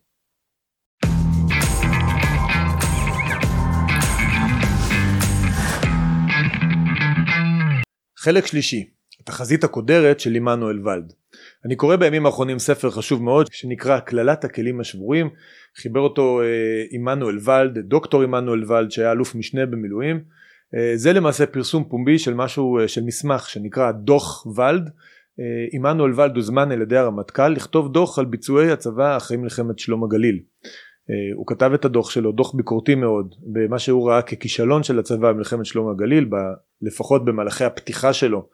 חלק שלישי, התחזית הקודרת של עמנואל ולד. אני קורא בימים האחרונים ספר חשוב מאוד שנקרא קללת הכלים השבורים, חיבר אותו אה, עמנואל ולד, דוקטור עמנואל ולד שהיה אלוף משנה במילואים. אה, זה למעשה פרסום פומבי של משהו, אה, של מסמך שנקרא דוח ולד. עמנואל ולד הוזמן על ידי הרמטכ"ל לכתוב דוח על ביצועי הצבא אחרי מלחמת שלום הגליל. הוא כתב את הדוח שלו, דוח ביקורתי מאוד, במה שהוא ראה ככישלון של הצבא במלחמת שלום הגליל, ב, לפחות במהלכי הפתיחה שלו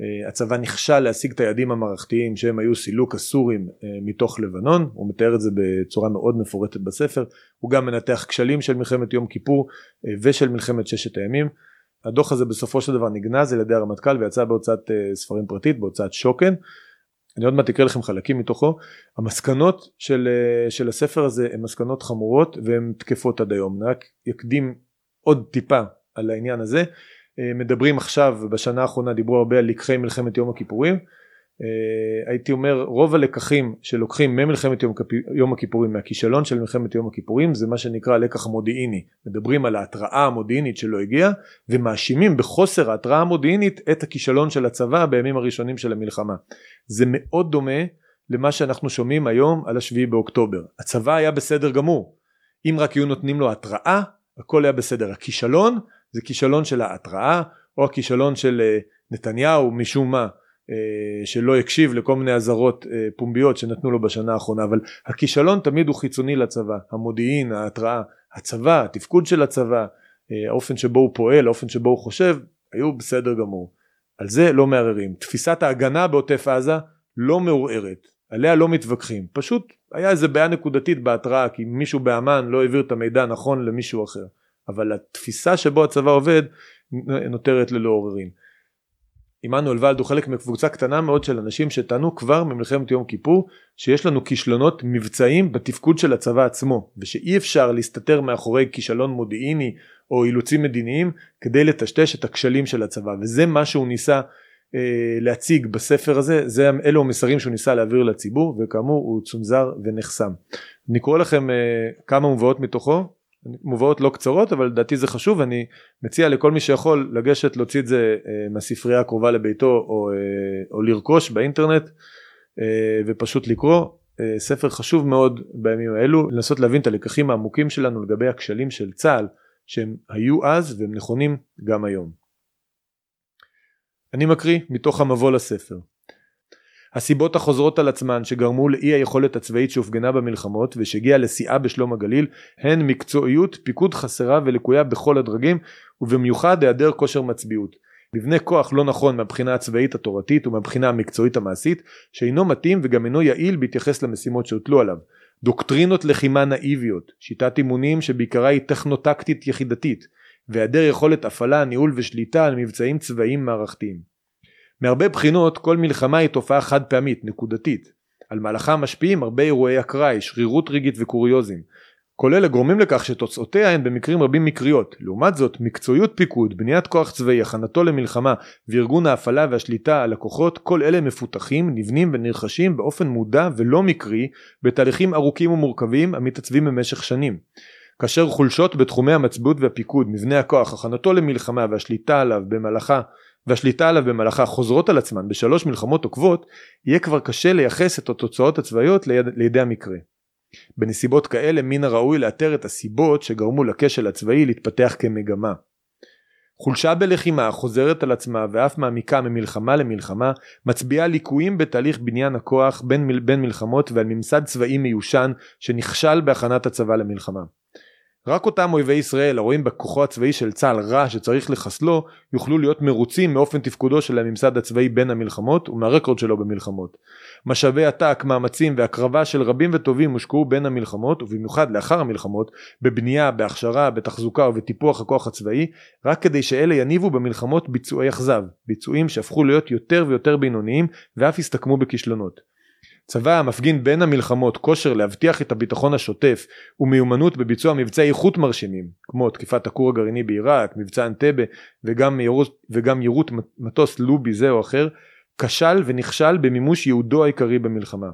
אה, הצבא נכשל להשיג את היעדים המערכתיים שהם היו סילוק הסורים אה, מתוך לבנון, הוא מתאר את זה בצורה מאוד מפורטת בספר, הוא גם מנתח כשלים של מלחמת יום כיפור אה, ושל מלחמת ששת הימים. הדוח הזה בסופו של דבר נגנז על ידי הרמטכ"ל ויצא בהוצאת ספרים פרטית, בהוצאת שוקן. אני עוד מעט אקרא לכם חלקים מתוכו. המסקנות של, של הספר הזה הן מסקנות חמורות והן תקפות עד היום. אני רק אקדים עוד טיפה על העניין הזה. אה, מדברים עכשיו בשנה האחרונה דיברו הרבה על לקחי מלחמת יום הכיפורים אה, הייתי אומר רוב הלקחים שלוקחים ממלחמת יום, יום הכיפורים מהכישלון של מלחמת יום הכיפורים זה מה שנקרא לקח מודיעיני מדברים על ההתראה המודיעינית שלא הגיעה ומאשימים בחוסר ההתראה המודיעינית את הכישלון של הצבא בימים הראשונים של המלחמה. זה מאוד דומה למה שאנחנו שומעים היום על השביעי באוקטובר. הצבא היה בסדר גמור. אם רק היו נותנים לו התראה הכל היה בסדר. הכישלון זה כישלון של ההתראה או הכישלון של אה, נתניהו משום מה. אה, שלא הקשיב לכל מיני אזהרות אה, פומביות שנתנו לו בשנה האחרונה אבל הכישלון תמיד הוא חיצוני לצבא. המודיעין ההתראה הצבא התפקוד של הצבא האופן שבו הוא פועל האופן שבו הוא חושב היו בסדר גמור. על זה לא מערערים. תפיסת ההגנה בעוטף עזה לא מעורערת. עליה לא מתווכחים. פשוט היה איזה בעיה נקודתית בהתראה כי מישהו באמ"ן לא העביר את המידע נכון למישהו אחר. אבל התפיסה שבו הצבא עובד נותרת ללא עוררין. עמנואל ולד הוא חלק מקבוצה קטנה מאוד של אנשים שטענו כבר ממלחמת יום כיפור שיש לנו כישלונות מבצעיים בתפקוד של הצבא עצמו ושאי אפשר להסתתר מאחורי כישלון מודיעיני או אילוצים מדיניים כדי לטשטש את הכשלים של הצבא וזה מה שהוא ניסה אה, להציג בספר הזה זה אלו המסרים שהוא ניסה להעביר לציבור וכאמור הוא צונזר ונחסם. אני קורא לכם אה, כמה מובאות מתוכו מובאות לא קצרות אבל לדעתי זה חשוב ואני מציע לכל מי שיכול לגשת להוציא את זה אה, מהספרייה הקרובה לביתו או, אה, או לרכוש באינטרנט אה, ופשוט לקרוא ספר חשוב מאוד בימים האלו לנסות להבין את הלקחים העמוקים שלנו לגבי הכשלים של צה"ל שהם היו אז והם נכונים גם היום. אני מקריא מתוך המבוא לספר הסיבות החוזרות על עצמן שגרמו לאי היכולת הצבאית שהופגנה במלחמות ושהגיעה לשיאה בשלום הגליל הן מקצועיות, פיקוד חסרה ולקויה בכל הדרגים ובמיוחד היעדר כושר מצביעות. מבנה כוח לא נכון מהבחינה הצבאית התורתית ומהבחינה המקצועית המעשית שאינו מתאים וגם אינו יעיל בהתייחס למשימות שהוטלו עליו. דוקטרינות לחימה נאיביות, שיטת אימונים שבעיקרה היא טכנו-טקטית יחידתית והיעדר יכולת הפעלה, ניהול ושליטה על מבצעים צבאיים מערכתיים. מהרבה בחינות כל מלחמה היא תופעה חד פעמית, נקודתית. על מהלכה משפיעים הרבה אירועי אקראי, שרירות רגעית וקוריוזים. כל אלה גורמים לכך שתוצאותיה הן במקרים רבים מקריות. לעומת זאת, מקצועיות פיקוד, בניית כוח צבאי, הכנתו למלחמה וארגון ההפעלה והשליטה על הכוחות, כל אלה מפותחים, נבנים ונרכשים באופן מודע ולא מקרי בתהליכים ארוכים ומורכבים המתעצבים במשך שנים. כאשר חולשות בתחומי המצביעות והפיקוד, מבנה הכוח, הכנתו למלחמה והשליטה עליו במהלכה והשליטה עליו במהלכה חוזרות על עצמן בשלוש מלחמות עוקבות, יהיה כבר קשה לייחס את התוצאות הצבאיות ליד, לידי המקרה. בנסיבות כאלה מן הראוי לאתר את הסיבות שגרמו לכשל הצבאי להתפתח כמגמה. חולשה בלחימה חוזרת על עצמה ואף מעמיקה ממלחמה למלחמה מצביעה ליקויים בתהליך בניין הכוח בין, בין מלחמות ועל ממסד צבאי מיושן שנכשל בהכנת הצבא למלחמה. רק אותם אויבי ישראל הרואים בכוחו הצבאי של צה"ל רע שצריך לחסלו יוכלו להיות מרוצים מאופן תפקודו של הממסד הצבאי בין המלחמות ומהרקורד שלו במלחמות. משאבי עתק, מאמצים והקרבה של רבים וטובים הושקעו בין המלחמות ובמיוחד לאחר המלחמות בבנייה, בהכשרה, בתחזוקה ובטיפוח הכוח הצבאי רק כדי שאלה יניבו במלחמות ביצועי אכזב, ביצועים שהפכו להיות יותר ויותר בינוניים ואף הסתכמו בכישלונות. צבא המפגין בין המלחמות כושר להבטיח את הביטחון השוטף ומיומנות בביצוע מבצעי איכות מרשימים כמו תקיפת הכור הגרעיני בעיראק, מבצע אנטבה וגם, וגם יירוט מטוס לובי זה או אחר כשל ונכשל במימוש ייעודו העיקרי במלחמה.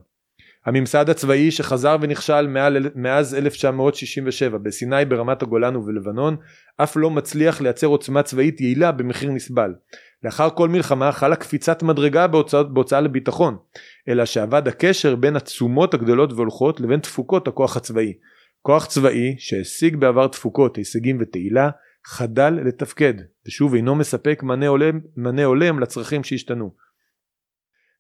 הממסד הצבאי שחזר ונכשל מאז 1967 בסיני ברמת הגולן ובלבנון אף לא מצליח לייצר עוצמה צבאית יעילה במחיר נסבל. לאחר כל מלחמה חלה קפיצת מדרגה בהוצאה, בהוצאה לביטחון אלא שאבד הקשר בין התשומות הגדולות והולכות לבין תפוקות הכוח הצבאי. כוח צבאי שהשיג בעבר תפוקות, הישגים ותהילה חדל לתפקד ושוב אינו מספק מענה הולם, מענה הולם לצרכים שהשתנו.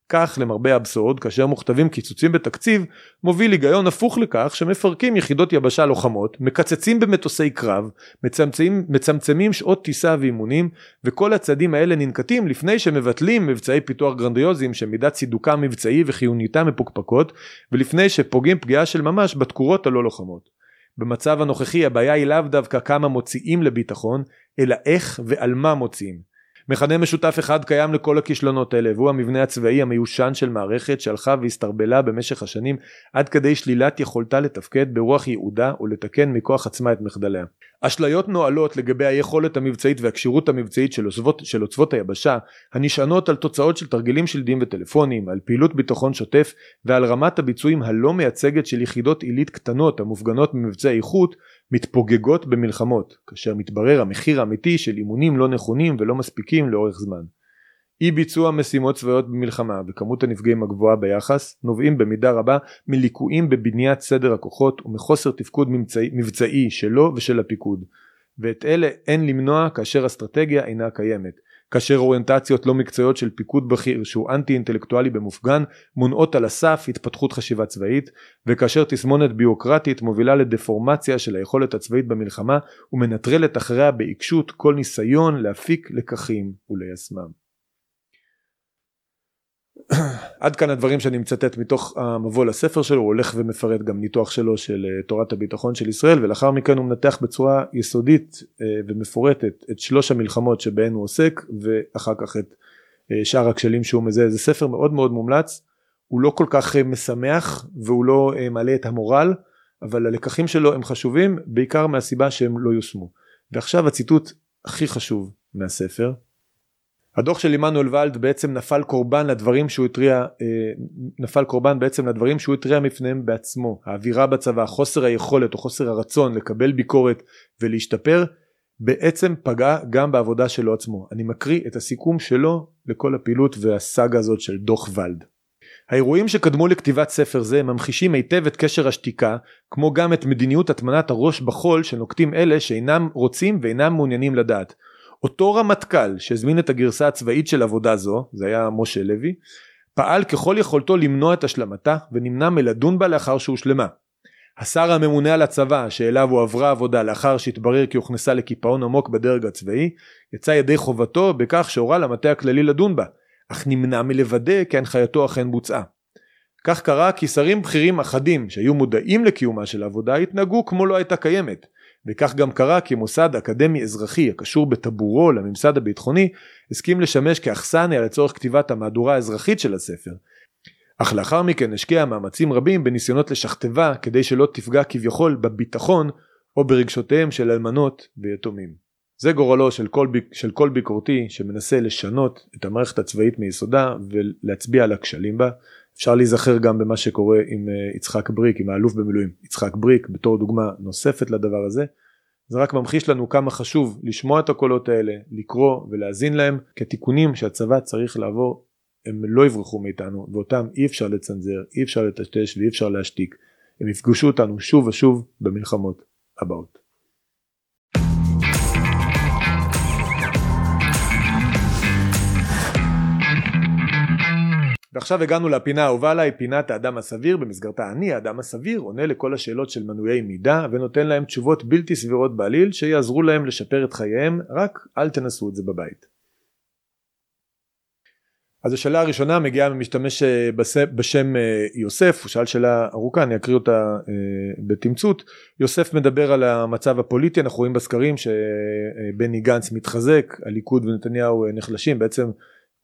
כך למרבה האבסורד כאשר מוכתבים קיצוצים בתקציב מוביל היגיון הפוך לכך שמפרקים יחידות יבשה לוחמות מקצצים במטוסי קרב מצמצמים, מצמצמים שעות טיסה ואימונים וכל הצעדים האלה ננקטים לפני שמבטלים מבצעי פיתוח גרנדיוזיים שמידת צידוקם מבצעי וחיוניותם מפוקפקות ולפני שפוגעים פגיעה של ממש בתקורות הלא לוחמות. במצב הנוכחי הבעיה היא לאו דווקא כמה מוציאים לביטחון אלא איך ועל מה מוציאים מכנה משותף אחד קיים לכל הכישלונות האלה והוא המבנה הצבאי המיושן של מערכת שהלכה והסתרבלה במשך השנים עד כדי שלילת יכולתה לתפקד ברוח ייעודה ולתקן מכוח עצמה את מחדליה. אשליות נואלות לגבי היכולת המבצעית והכשירות המבצעית של עוצבות, של עוצבות היבשה הנשענות על תוצאות של תרגילים שלדיים וטלפונים, על פעילות ביטחון שוטף ועל רמת הביצועים הלא מייצגת של יחידות עילית קטנות המופגנות ממבצעי איכות מתפוגגות במלחמות כאשר מתברר המחיר האמיתי של אימונים לא נכונים ולא מספיקים לאורך זמן. אי ביצוע משימות צבאיות במלחמה וכמות הנפגעים הגבוהה ביחס נובעים במידה רבה מליקויים בבניית סדר הכוחות ומחוסר תפקוד מבצעי, מבצעי שלו ושל הפיקוד ואת אלה אין למנוע כאשר אסטרטגיה אינה קיימת כאשר אוריינטציות לא מקצועיות של פיקוד בכיר שהוא אנטי אינטלקטואלי במופגן מונעות על הסף התפתחות חשיבה צבאית וכאשר תסמונת ביוקרטית מובילה לדפורמציה של היכולת הצבאית במלחמה ומנטרלת אחריה בעיקשות כל ניסיון להפיק לקחים וליישמם. עד כאן הדברים שאני מצטט מתוך המבוא לספר שלו, הוא הולך ומפרט גם ניתוח שלו של אה, תורת הביטחון של ישראל ולאחר מכן הוא מנתח בצורה יסודית אה, ומפורטת את שלוש המלחמות שבהן הוא עוסק ואחר כך את אה, שאר הכשלים שהוא מזהה. זה ספר מאוד מאוד מומלץ, הוא לא כל כך משמח והוא לא מעלה את המורל, אבל הלקחים שלו הם חשובים בעיקר מהסיבה שהם לא יושמו. ועכשיו הציטוט הכי חשוב מהספר הדוח של עמנואל ולד בעצם נפל קורבן לדברים שהוא התריע, אה, נפל קורבן בעצם לדברים שהוא התריע מפניהם בעצמו. האווירה בצבא, חוסר היכולת או חוסר הרצון לקבל ביקורת ולהשתפר, בעצם פגע גם בעבודה שלו עצמו. אני מקריא את הסיכום שלו לכל הפעילות והסאגה הזאת של דוח ולד. האירועים שקדמו לכתיבת ספר זה ממחישים היטב את קשר השתיקה, כמו גם את מדיניות הטמנת הראש בחול שנוקטים אלה שאינם רוצים ואינם מעוניינים לדעת. אותו רמטכ"ל שהזמין את הגרסה הצבאית של עבודה זו, זה היה משה לוי, פעל ככל יכולתו למנוע את השלמתה ונמנע מלדון בה לאחר שהושלמה. השר הממונה על הצבא שאליו הועברה עבודה לאחר שהתברר כי הוכנסה לקיפאון עמוק בדרג הצבאי, יצא ידי חובתו בכך שהורה למטה הכללי לדון בה, אך נמנע מלוודא כי הנחייתו אכן בוצעה. כך קרה כי שרים בכירים אחדים שהיו מודעים לקיומה של העבודה התנהגו כמו לא הייתה קיימת, וכך גם קרה כי מוסד אקדמי אזרחי הקשור בטבורו לממסד הביטחוני הסכים לשמש כאכסניה לצורך כתיבת המהדורה האזרחית של הספר. אך לאחר מכן השקיע מאמצים רבים בניסיונות לשכתבה כדי שלא תפגע כביכול בביטחון או ברגשותיהם של אלמנות ויתומים. זה גורלו של כל, ביק, של כל ביקורתי שמנסה לשנות את המערכת הצבאית מיסודה ולהצביע על הכשלים בה. אפשר להיזכר גם במה שקורה עם אה, יצחק בריק, עם האלוף במילואים יצחק בריק בתור דוגמה נוספת לדבר הזה. זה רק ממחיש לנו כמה חשוב לשמוע את הקולות האלה, לקרוא ולהאזין להם, כתיקונים שהצבא צריך לעבור הם לא יברחו מאיתנו ואותם אי אפשר לצנזר, אי אפשר לטשטש ואי אפשר להשתיק. הם יפגשו אותנו שוב ושוב במלחמות הבאות. ועכשיו הגענו לפינה האהובה עליי, פינת האדם הסביר, במסגרתה אני, האדם הסביר, עונה לכל השאלות של מנויי מידה ונותן להם תשובות בלתי סבירות בעליל שיעזרו להם לשפר את חייהם, רק אל תנסו את זה בבית. אז השאלה הראשונה מגיעה ממשתמש אה, בשם אה, יוסף, הוא שאל שאלה ארוכה, אני אקריא אותה אה, בתמצות. יוסף מדבר על המצב הפוליטי, אנחנו רואים בסקרים שבני גנץ מתחזק, הליכוד ונתניהו נחלשים, בעצם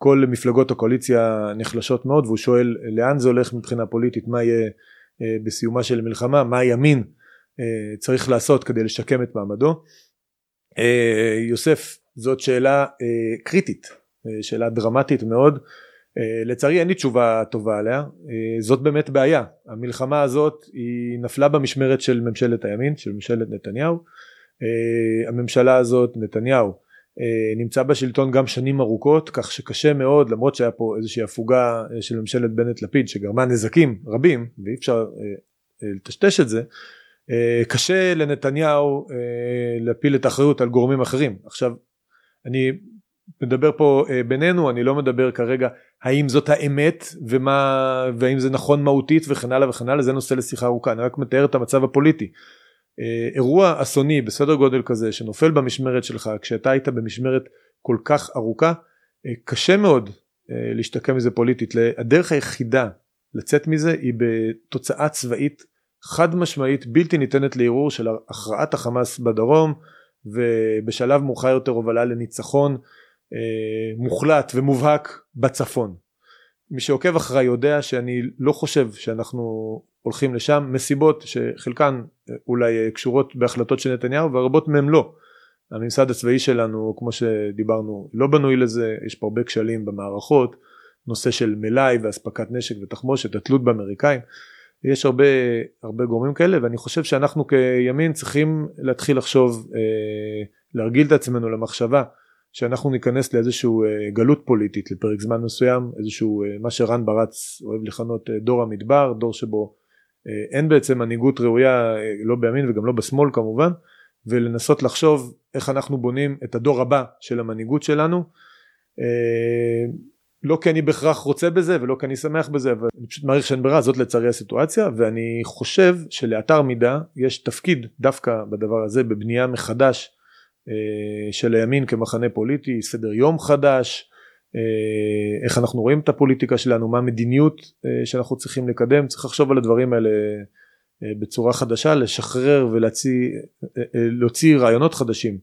כל מפלגות הקואליציה נחלשות מאוד והוא שואל לאן זה הולך מבחינה פוליטית מה יהיה אה, בסיומה של מלחמה מה הימין אה, צריך לעשות כדי לשקם את מעמדו. אה, יוסף זאת שאלה קריטית שאלה דרמטית מאוד. לצערי אין לי תשובה טובה עליה, זאת באמת בעיה, המלחמה הזאת היא נפלה במשמרת של ממשלת הימין, של ממשלת נתניהו, הממשלה הזאת, נתניהו, נמצא בשלטון גם שנים ארוכות, כך שקשה מאוד, למרות שהיה פה איזושהי הפוגה של ממשלת בנט לפיד שגרמה נזקים רבים, ואי אפשר לטשטש את זה, קשה לנתניהו להפיל את האחריות על גורמים אחרים. עכשיו, אני מדבר פה בינינו אני לא מדבר כרגע האם זאת האמת ומה והאם זה נכון מהותית וכן הלאה וכן הלאה זה נושא לשיחה ארוכה אני רק מתאר את המצב הפוליטי. Uh, אירוע אסוני בסדר גודל כזה שנופל במשמרת שלך כשאתה היית במשמרת כל כך ארוכה uh, קשה מאוד uh, להשתקם מזה פוליטית הדרך היחידה לצאת מזה היא בתוצאה צבאית חד משמעית בלתי ניתנת לערעור של הכרעת החמאס בדרום ובשלב מאוחר יותר הובלה לניצחון אה, מוחלט ומובהק בצפון. מי שעוקב אחריי יודע שאני לא חושב שאנחנו הולכים לשם מסיבות שחלקן אה, אולי אה, קשורות בהחלטות של נתניהו והרבות מהן לא. הממסד הצבאי שלנו כמו שדיברנו לא בנוי לזה יש פה הרבה כשלים במערכות נושא של מלאי ואספקת נשק ותחמושת התלות באמריקאים יש הרבה הרבה גורמים כאלה ואני חושב שאנחנו כימין צריכים להתחיל לחשוב להרגיל את עצמנו למחשבה שאנחנו ניכנס לאיזשהו אה, גלות פוליטית לפרק זמן מסוים איזשהו אה, מה שרן ברץ אוהב לכנות אה, דור המדבר דור שבו אין בעצם מנהיגות ראויה לא בימין וגם לא בשמאל כמובן ולנסות לחשוב איך אנחנו בונים את הדור הבא של המנהיגות שלנו. לא כי אני בהכרח רוצה בזה ולא כי אני שמח בזה אבל אני פשוט מעריך שאין ברירה זאת לצערי הסיטואציה ואני חושב שלאתר מידה יש תפקיד דווקא בדבר הזה בבנייה מחדש אה, של הימין כמחנה פוליטי, סדר יום חדש, אה, איך אנחנו רואים את הפוליטיקה שלנו, מה המדיניות אה, שאנחנו צריכים לקדם, צריך לחשוב על הדברים האלה בצורה חדשה, לשחרר ולהוציא רעיונות חדשים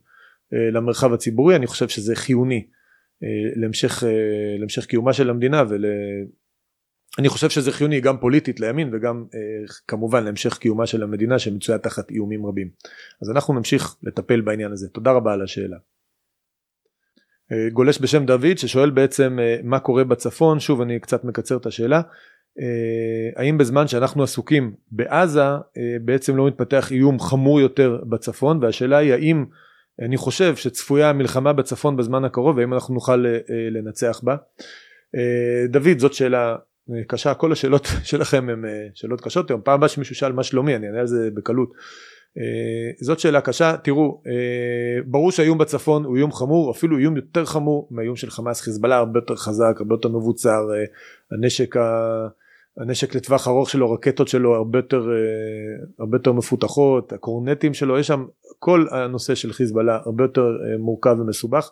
למרחב הציבורי, אני חושב שזה חיוני להמשך, להמשך קיומה של המדינה ול... אני חושב שזה חיוני גם פוליטית לימין וגם אה, כמובן להמשך קיומה של המדינה שמצויה תחת איומים רבים. אז אנחנו נמשיך לטפל בעניין הזה. תודה רבה על השאלה. אה, גולש בשם דוד ששואל בעצם אה, מה קורה בצפון, שוב אני קצת מקצר את השאלה, אה, האם בזמן שאנחנו עסוקים בעזה בעצם לא מתפתח איום חמור יותר בצפון? והשאלה היא האם אני חושב שצפויה מלחמה בצפון בזמן הקרוב והאם אנחנו נוכל לנצח בה. דוד זאת שאלה קשה. כל השאלות שלכם הן שאלות קשות. היום פעם הבאה שמישהו שאל מה שלומי? אני אענה על זה בקלות זאת שאלה קשה. תראו אה, ברור שהאיום בצפון הוא איום חמור אפילו איום יותר חמור מהאיום של חמאס. חיזבאללה הרבה יותר חזק הרבה יותר מבוצר הנשק ה... הנשק לטווח ארוך שלו רקטות שלו הרבה יותר הרבה יותר מפותחות הקורנטים שלו יש שם כל הנושא של חיזבאללה הרבה יותר מורכב ומסובך.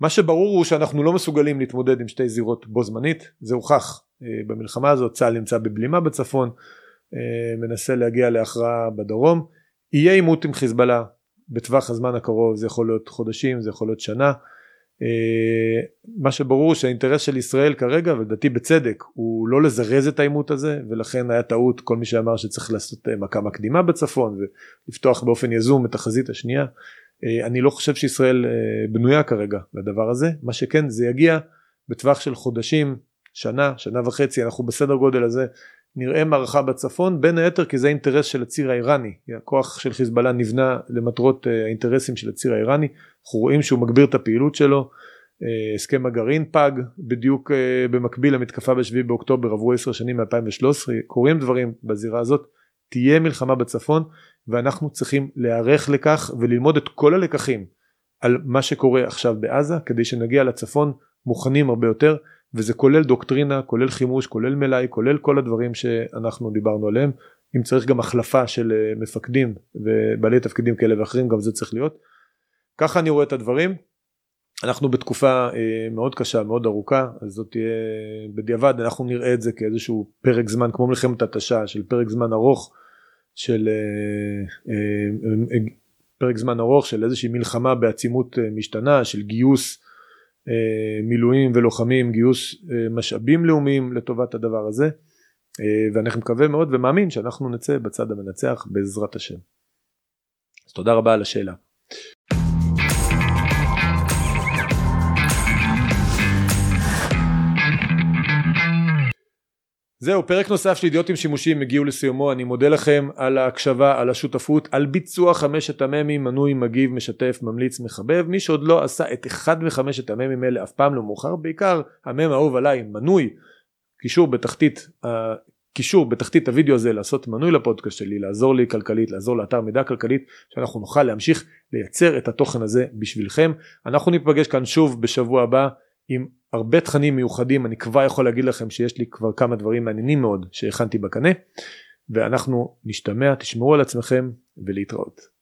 מה שברור הוא שאנחנו לא מסוגלים להתמודד עם שתי זירות בו זמנית. זה הוכח אה, במלחמה הזאת. צה"ל נמצא בבלימה בצפון אה, מנסה להגיע להכרעה בדרום יהיה עימות עם חיזבאללה בטווח הזמן הקרוב זה יכול להיות חודשים זה יכול להיות שנה. אה, מה שברור שהאינטרס של ישראל כרגע ולדעתי בצדק הוא לא לזרז את העימות הזה ולכן היה טעות כל מי שאמר שצריך לעשות מכה מקדימה בצפון ולפתוח באופן יזום את החזית השנייה. אני לא חושב שישראל בנויה כרגע לדבר הזה. מה שכן זה יגיע בטווח של חודשים שנה, שנה וחצי, אנחנו בסדר גודל הזה, נראה מערכה בצפון, בין היתר כי זה אינטרס של הציר האיראני, הכוח של חיזבאללה נבנה למטרות אה, האינטרסים של הציר האיראני, אנחנו רואים שהוא מגביר את הפעילות שלו, אה, הסכם הגרעין פג בדיוק אה, במקביל למתקפה בשביעי באוקטובר עברו עשר שנים מ-2013 קורים דברים בזירה הזאת תהיה מלחמה בצפון ואנחנו צריכים להיערך לכך וללמוד את כל הלקחים על מה שקורה עכשיו בעזה כדי שנגיע לצפון מוכנים הרבה יותר וזה כולל דוקטרינה, כולל חימוש, כולל מלאי, כולל כל הדברים שאנחנו דיברנו עליהם. אם צריך גם החלפה של אה, מפקדים ובעלי תפקידים כאלה ואחרים, גם זה צריך להיות. ככה אני רואה את הדברים. אנחנו בתקופה אה, מאוד קשה, מאוד ארוכה, אז זאת תהיה בדיעבד, אנחנו נראה את זה כאיזשהו פרק זמן, כמו מלחמת התשה, של פרק זמן ארוך, של אה, פרק זמן ארוך של איזושהי מלחמה בעצימות משתנה, של גיוס מילואים ולוחמים, גיוס אה, משאבים לאומיים לטובת הדבר הזה אה, ואני מקווה מאוד ומאמין שאנחנו נצא בצד המנצח בעזרת השם. אז תודה רבה על השאלה. זהו פרק נוסף של אידיוטים שימושיים הגיעו לסיומו. אני מודה לכם על ההקשבה על השותפות על ביצוע חמשת הממים. מנוי מגיב משתף ממליץ מחבב. מי שעוד לא עשה את אחד מחמשת הממים האלה אף פעם לא מאוחר בעיקר המם האהוב עליי מנוי. קישור בתחתית קישור בתחתית הוידאו הזה לעשות מנוי לפודקאסט שלי לעזור לי כלכלית לעזור לאתר מידע כלכלית שאנחנו נוכל להמשיך לייצר את התוכן הזה בשבילכם. אנחנו ניפגש כאן שוב בשבוע הבא עם הרבה תכנים מיוחדים אני כבר יכול להגיד לכם שיש לי כבר כמה דברים מעניינים מאוד שהכנתי בקנה ואנחנו נשתמע תשמרו על עצמכם ולהתראות.